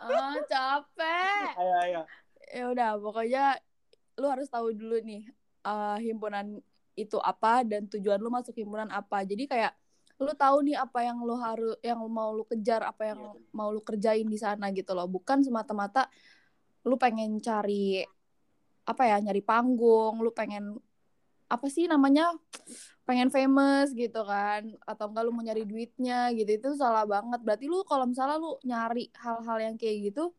Speaker 2: ah capek
Speaker 1: Ayo, ayo.
Speaker 2: ya udah pokoknya lu harus tahu dulu nih eh, himpunan itu apa dan tujuan lu masuk himpunan apa jadi kayak lu tahu nih apa yang lu harus yang mau lu kejar apa yang
Speaker 1: Iya,
Speaker 2: mau lu kerjain di sana gitu loh bukan semata-mata lu pengen cari apa ya nyari panggung lu pengen apa sih namanya pengen famous gitu kan atau enggak lu mau nyari duitnya gitu itu salah banget. Berarti lu kalau misalnya lu nyari hal-hal yang kayak gitu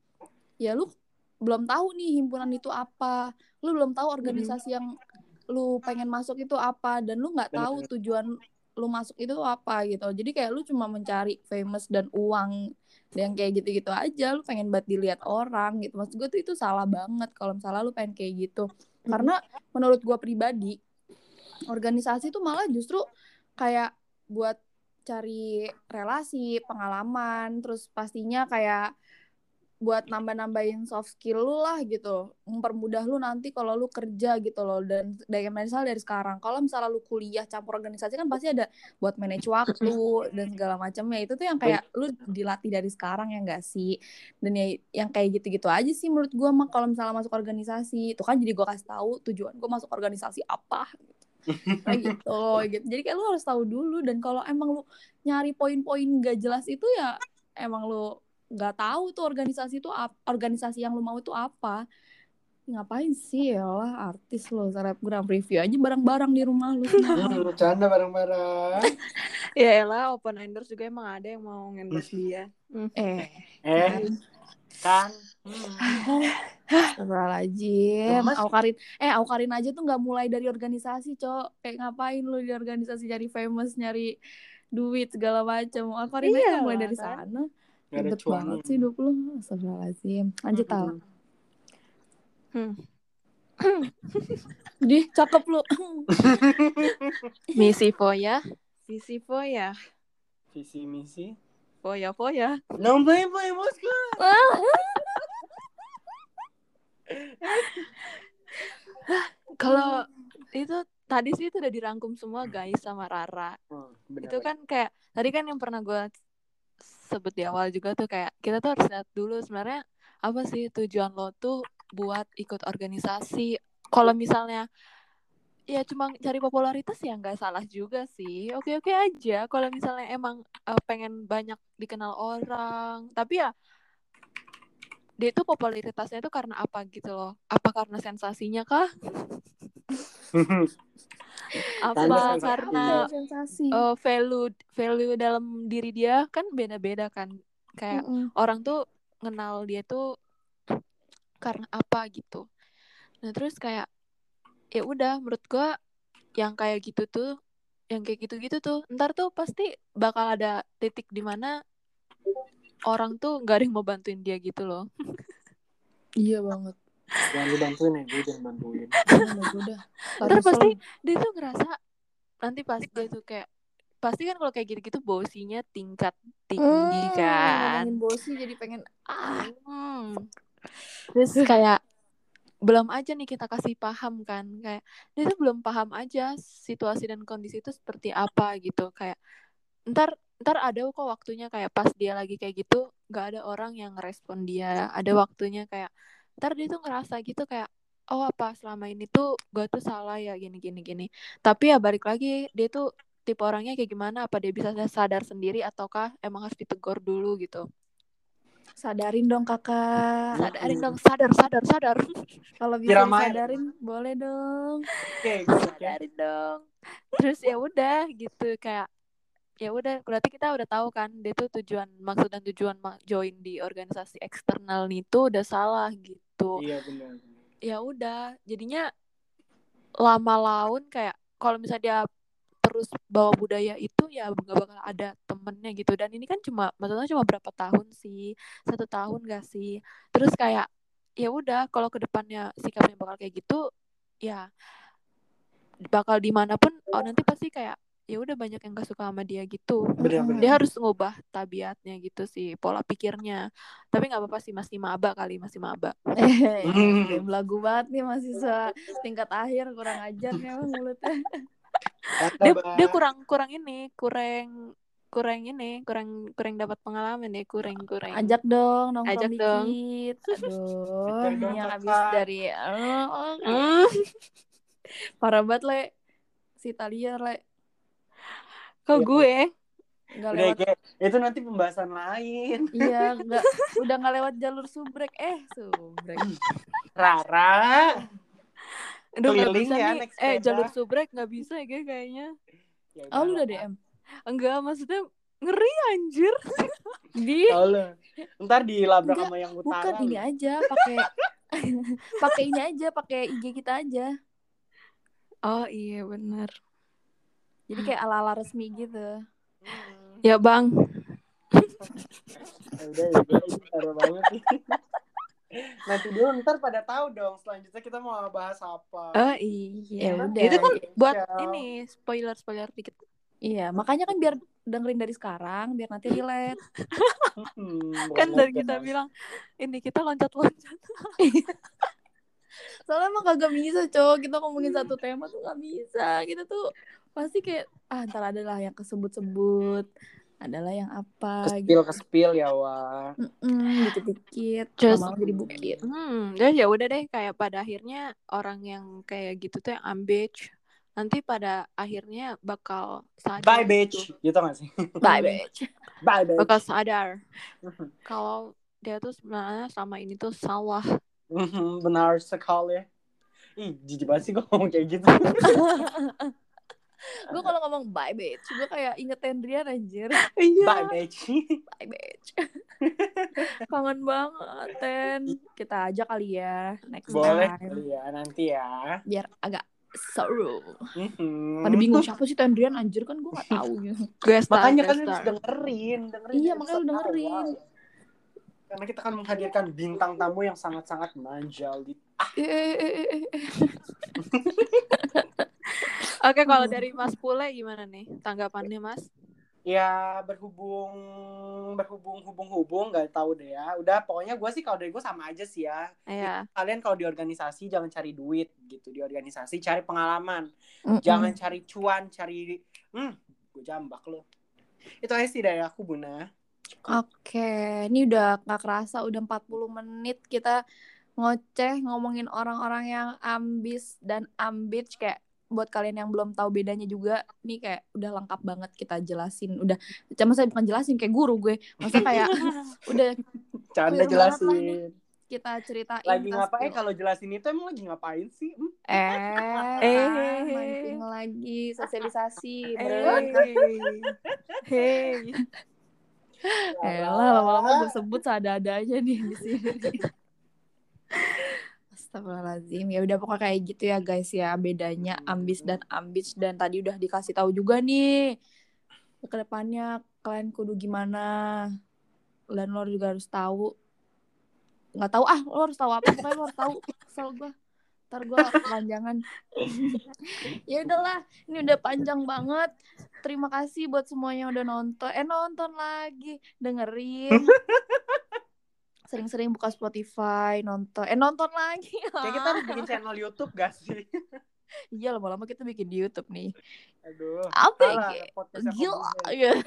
Speaker 2: ya lu belum tahu nih himpunan itu apa. Lu belum tahu organisasi yang lu pengen masuk itu apa dan lu nggak tahu tujuan lu masuk itu apa gitu. Jadi kayak lu cuma mencari famous dan uang dan kayak gitu-gitu aja lu pengen buat dilihat orang gitu. Maksud gue tuh itu salah banget kalau misalnya lu pengen kayak gitu. Karena menurut gue pribadi organisasi tuh malah justru kayak buat cari relasi pengalaman terus pastinya kayak buat nambah-nambahin soft skill lu lah gitu. Mempermudah lu nanti kalau lu kerja gitu loh. Dan dari misal dari sekarang kalau misalnya lu kuliah campur organisasi kan pasti ada buat manage waktu dan segala macamnya. Itu tuh yang kayak lu dilatih dari sekarang ya enggak sih? Dan ya yang kayak gitu-gitu aja sih menurut gua mah kalau misalnya masuk organisasi. Itu kan jadi gua kasih tahu tujuan gua masuk organisasi apa. Kayak gitu gitu. Jadi kayak lu harus tahu dulu. Dan kalau emang lu nyari poin-poin gak jelas itu ya emang lu nggak tahu tuh organisasi itu organisasi yang lu mau itu apa ngapain sih ya lah artis lo selebgram review aja barang-barang di rumah lu
Speaker 1: Hmm, Bercanda bareng-bareng.
Speaker 3: Ya elah, open endorse juga emang ada yang mau endorse dia. Hmm.
Speaker 2: eh
Speaker 1: Eh, kan. Hmm.
Speaker 2: Astagfirullahaladzim.
Speaker 1: Gemes.
Speaker 2: Aukarin, eh Aukarin aja tuh nggak mulai dari organisasi, Cok. Kayak ngapain lu di organisasi nyari famous, nyari duit segala macam. Aukarin aja
Speaker 3: Iya
Speaker 2: mulai
Speaker 3: lah,
Speaker 2: dari
Speaker 3: kan.
Speaker 2: sana. Ribet banget sih hidup lu. Astagfirullahaladzim. Lanjut Tal.
Speaker 3: Hmm.
Speaker 2: Dih, cakep lu.
Speaker 3: Misi Foya, Visi Foya,
Speaker 1: Visi misi.
Speaker 3: Foya Foya.
Speaker 1: Non play play bosku.
Speaker 3: Kalau itu tadi sih itu udah dirangkum semua guys sama Rara.
Speaker 1: Hmm, bener
Speaker 3: itu kan kayak tadi kan yang pernah gue sebut di awal juga tuh kayak kita tuh harus lihat dulu sebenarnya apa sih tujuan lo tuh buat ikut organisasi. Kalau misalnya ya cuma cari popularitas ya nggak salah juga sih. Oke oke aja. Kalau misalnya emang eh, pengen banyak dikenal orang tapi ya dia itu popularitasnya itu karena apa gitu loh? Apa karena sensasinya kah apa
Speaker 1: sensasi.
Speaker 3: karena
Speaker 2: sensasi?
Speaker 3: eh, value value dalam diri dia kan beda-beda kan kayak
Speaker 2: Mm-mm.
Speaker 3: orang tuh kenal dia tuh karena apa gitu nah terus kayak ya udah menurut gua yang kayak gitu tuh yang kayak gitu-gitu tuh ntar tuh pasti bakal ada titik di mana orang tuh gak ada yang mau bantuin dia gitu loh
Speaker 2: Iya banget.
Speaker 1: Jangan dibantuin ya, gue jangan bantuin.
Speaker 2: Udah, udah.
Speaker 3: ntar pasti dia tuh ngerasa nanti pas dia tuh kayak pasti kan kalau kayak gitu-gitu bosinya tingkat tinggi kan
Speaker 2: Ngomongin bosi jadi pengen ah.
Speaker 3: Hmm. Terus kayak belum aja nih kita kasih paham kan kayak dia tuh belum paham aja situasi dan kondisi itu seperti apa gitu kayak ntar ntar ada kok waktunya kayak pas dia lagi kayak gitu nggak ada orang yang ngerespon dia ada waktunya kayak ntar dia tuh ngerasa gitu kayak oh apa selama ini tuh gue tuh salah ya gini gini gini tapi ya balik lagi dia tuh tipe orangnya kayak gimana apa dia bisa sadar sendiri ataukah emang harus ditegur dulu gitu
Speaker 2: Sadarin dong kakak.
Speaker 3: sadarin dong sadar sadar sadar
Speaker 2: Kalau bisa disadarin boleh dong.
Speaker 1: Oke.
Speaker 3: sadarin dong terus ya udah gitu kayak ya udah berarti kita udah tahu kan dia tuh tujuan maksud dan tujuan join di organisasi eksternal nih tuh udah salah gitu.
Speaker 1: Iya benar.
Speaker 3: ya udah jadinya lama laun kayak kalau misalnya dia terus bawa budaya itu ya nggak bakal ada temennya gitu. Dan ini kan cuma maksudnya cuma berapa tahun sih? Satu tahun gak sih? Terus kayak ya udah kalau ke depannya sikapnya bakal kayak gitu ya bakal di mana pun oh nanti pasti kayak ya udah banyak yang gak suka sama dia gitu
Speaker 1: Benar benar.
Speaker 3: dia harus ngubah tabiatnya gitu sih pola pikirnya tapi nggak apa-apa sih masih maba kali masih maba
Speaker 2: Eh,
Speaker 1: Hmm.
Speaker 2: belagu banget nih mahasiswa tingkat akhir kurang ajar nih mulutnya.
Speaker 3: dia dia kurang kurang ini kurang kurang ini kurang kurang dapat pengalaman ya kurang kurang
Speaker 2: Ajak dong nongkrong
Speaker 3: Ajak dong.
Speaker 2: dikit. Aduh,
Speaker 1: Ajak dong,
Speaker 2: ini yang habis dari oh,
Speaker 3: Hmm,
Speaker 2: parah banget le si Talia le
Speaker 3: kok
Speaker 1: Iya.
Speaker 3: gue
Speaker 2: nggak
Speaker 1: Udah,
Speaker 2: lewat
Speaker 1: Ge. itu nanti pembahasan lain.
Speaker 2: iya nggak udah nggak lewat jalur subrek eh subrek
Speaker 1: Rara.
Speaker 3: Aduh
Speaker 1: Keliling
Speaker 3: bisa
Speaker 1: ya,
Speaker 3: nih eh jalur subrek nggak bisa ya kayaknya
Speaker 1: Ya
Speaker 2: oh lu udah. DM
Speaker 3: enggak maksudnya ngeri anjir
Speaker 2: di.
Speaker 1: Ntar dilabrak
Speaker 2: Enggak,
Speaker 1: sama yang utara.
Speaker 2: bukan ini aja pakai pakai ini aja pakai IG kita aja
Speaker 3: oh iya benar
Speaker 2: jadi kayak ala ala resmi gitu
Speaker 1: Hmm.
Speaker 3: ya bang
Speaker 1: Ya udah ya udah banget. Nanti dulu ntar pada tahu dong selanjutnya kita mau bahas apa.
Speaker 3: oh iya
Speaker 2: Ya udah.
Speaker 3: itu kan buat
Speaker 1: Ciao.
Speaker 3: ini spoiler spoiler dikit
Speaker 2: iya makanya kan biar dengerin dari sekarang biar nanti relate
Speaker 1: Hmm,
Speaker 3: kan dari kita bilang ini kita loncat loncat
Speaker 2: soalnya emang kagak bisa cowok kita ngomongin satu tema tuh nggak bisa kita tuh pasti kayak ah ntar adalah yang kesebut-sebut adalah yang apa
Speaker 1: Kespil
Speaker 2: gitu
Speaker 1: kespil ya wah.
Speaker 2: Mm-mm, dikit-dikit
Speaker 3: Just-
Speaker 2: jadi bukit
Speaker 3: Hmm, ya ya udah deh kayak pada akhirnya orang yang kayak gitu tuh yang ambitch nanti pada akhirnya bakal sadar
Speaker 1: Bye
Speaker 3: gitu.
Speaker 1: bitch. Gitu gak sih?
Speaker 2: bye bitch
Speaker 1: Bye bitch.
Speaker 3: bakal sadar kalau dia tuh sebenarnya selama ini tuh salah.
Speaker 1: Mhm, Benar sekali. Ih, jijik banget sih gue ngomong kayak gitu.
Speaker 2: gue kalau ngomong bye bitch gue kayak inget Tendrian anjir
Speaker 3: Iya.
Speaker 1: Bye bitch.
Speaker 2: bye bitch kangen banget Ten kita ajak kali ya next
Speaker 1: Boleh
Speaker 2: time.
Speaker 1: kali ya nanti ya.
Speaker 2: Biar agak seru.
Speaker 1: Mhm.
Speaker 2: Pada bingung siapa sih Tendrian anjir kan gue gak tahu gitu.
Speaker 3: Gue star,
Speaker 1: Makanya kalian harus dengerin, dengerin.
Speaker 2: Iya, makanya lu dengerin.
Speaker 1: awal. Karena kita akan menghadirkan bintang tamu yang sangat-sangat manjal di
Speaker 2: Eh, eh, eh, eh, eh.
Speaker 3: Oke, kalau dari Mas Pule gimana nih tanggapannya Mas?
Speaker 1: ya berhubung berhubung hubung hubung nggak tahu deh ya. Udah pokoknya gue sih kalau dari gue sama aja sih ya.
Speaker 3: Iya.
Speaker 1: kalian kalau di organisasi jangan cari duit gitu. Di organisasi cari pengalaman.
Speaker 2: Mm-mm.
Speaker 1: jangan cari cuan cari hmm gue jambak lo itu aja sih dari aku buna.
Speaker 2: Oke, ini udah gak kerasa udah 40 menit kita ngoceh ngomongin orang-orang yang ambis dan ambitch kayak buat kalian yang belum tahu bedanya juga nih kayak udah lengkap banget kita jelasin udah cuma saya bukan jelasin kayak guru gue maksudnya kayak udah
Speaker 1: canda jelasin
Speaker 2: kita ceritain
Speaker 1: lagi ngapain kalau jelasin itu emang lagi ngapain sih Hmm?
Speaker 2: eh
Speaker 3: Eh.
Speaker 2: mancing lagi sosialisasi
Speaker 3: Eh.
Speaker 2: beren
Speaker 3: Hey.
Speaker 2: Eh lah lama-lama gue sebut seada-adanya nih di sini. Astagfirullahaladzim. Ya udah pokoknya kayak gitu ya guys ya. Bedanya ambis dan ambis. Dan tadi udah dikasih tahu juga nih ke depannya kalian kudu gimana. Dan lo juga harus tahu. Nggak tahu. Ah lo harus tahu apa? Pokoknya lo harus tahu. Kesel gue ntar gue kepanjangan. Ya udahlah ini udah panjang banget. Terima kasih buat semuanya udah nonton. Eh nonton lagi. Dengerin sering-sering buka Spotify nonton eh nonton lagi
Speaker 1: kayak kita harus bikin channel YouTube gak sih
Speaker 2: iya lama-lama kita bikin di YouTube nih
Speaker 1: aduh
Speaker 2: apa ya gila ya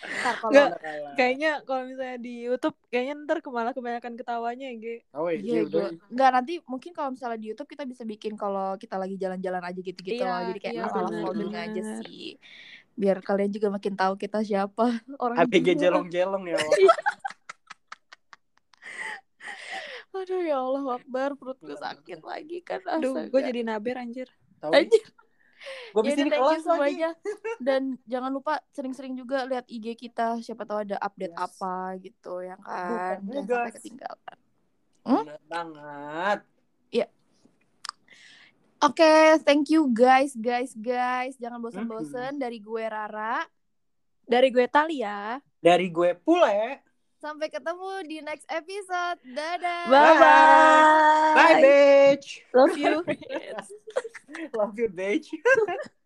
Speaker 2: ntar kalau
Speaker 3: Nggak. Kayaknya kalau misalnya di YouTube kayaknya ntar malah kebanyakan ketawanya ya, Ge.
Speaker 1: oh iya,
Speaker 2: Iya,
Speaker 1: udah
Speaker 2: gue nggak nanti mungkin kalau misalnya di YouTube kita bisa bikin kalau kita lagi jalan-jalan aja gitu-gitu
Speaker 3: Iya,
Speaker 2: loh. Jadi kayak
Speaker 3: iya,
Speaker 2: masalah vlogging aja sih. Biar kalian juga makin tahu kita siapa orang
Speaker 1: ABG jelong-jelong ya.
Speaker 2: Aduh ya Allah Akbar perutku sakit lagi kan.
Speaker 3: Aduh, gue jadi naber anjir.
Speaker 1: Tahu
Speaker 2: Anjir.
Speaker 1: gue
Speaker 2: Ya
Speaker 1: bisa di kelas lagi
Speaker 2: semuanya. Dan jangan lupa sering-sering juga lihat IG kita. Siapa tahu ada update
Speaker 1: Yes.
Speaker 2: apa gitu ya
Speaker 1: Bukan
Speaker 2: kan. Jangan
Speaker 1: juga.
Speaker 2: sampai ketinggalan. Hmm?
Speaker 1: Bener banget
Speaker 2: Oke, thank you guys, guys, guys. Jangan bosan-bosan dari gue Rara.
Speaker 3: Dari gue Talia.
Speaker 1: dari gue pule
Speaker 2: Sampai ketemu di next episode. Dadah.
Speaker 3: Bye-bye.
Speaker 1: bye bitch
Speaker 3: Love you.
Speaker 1: love you bitch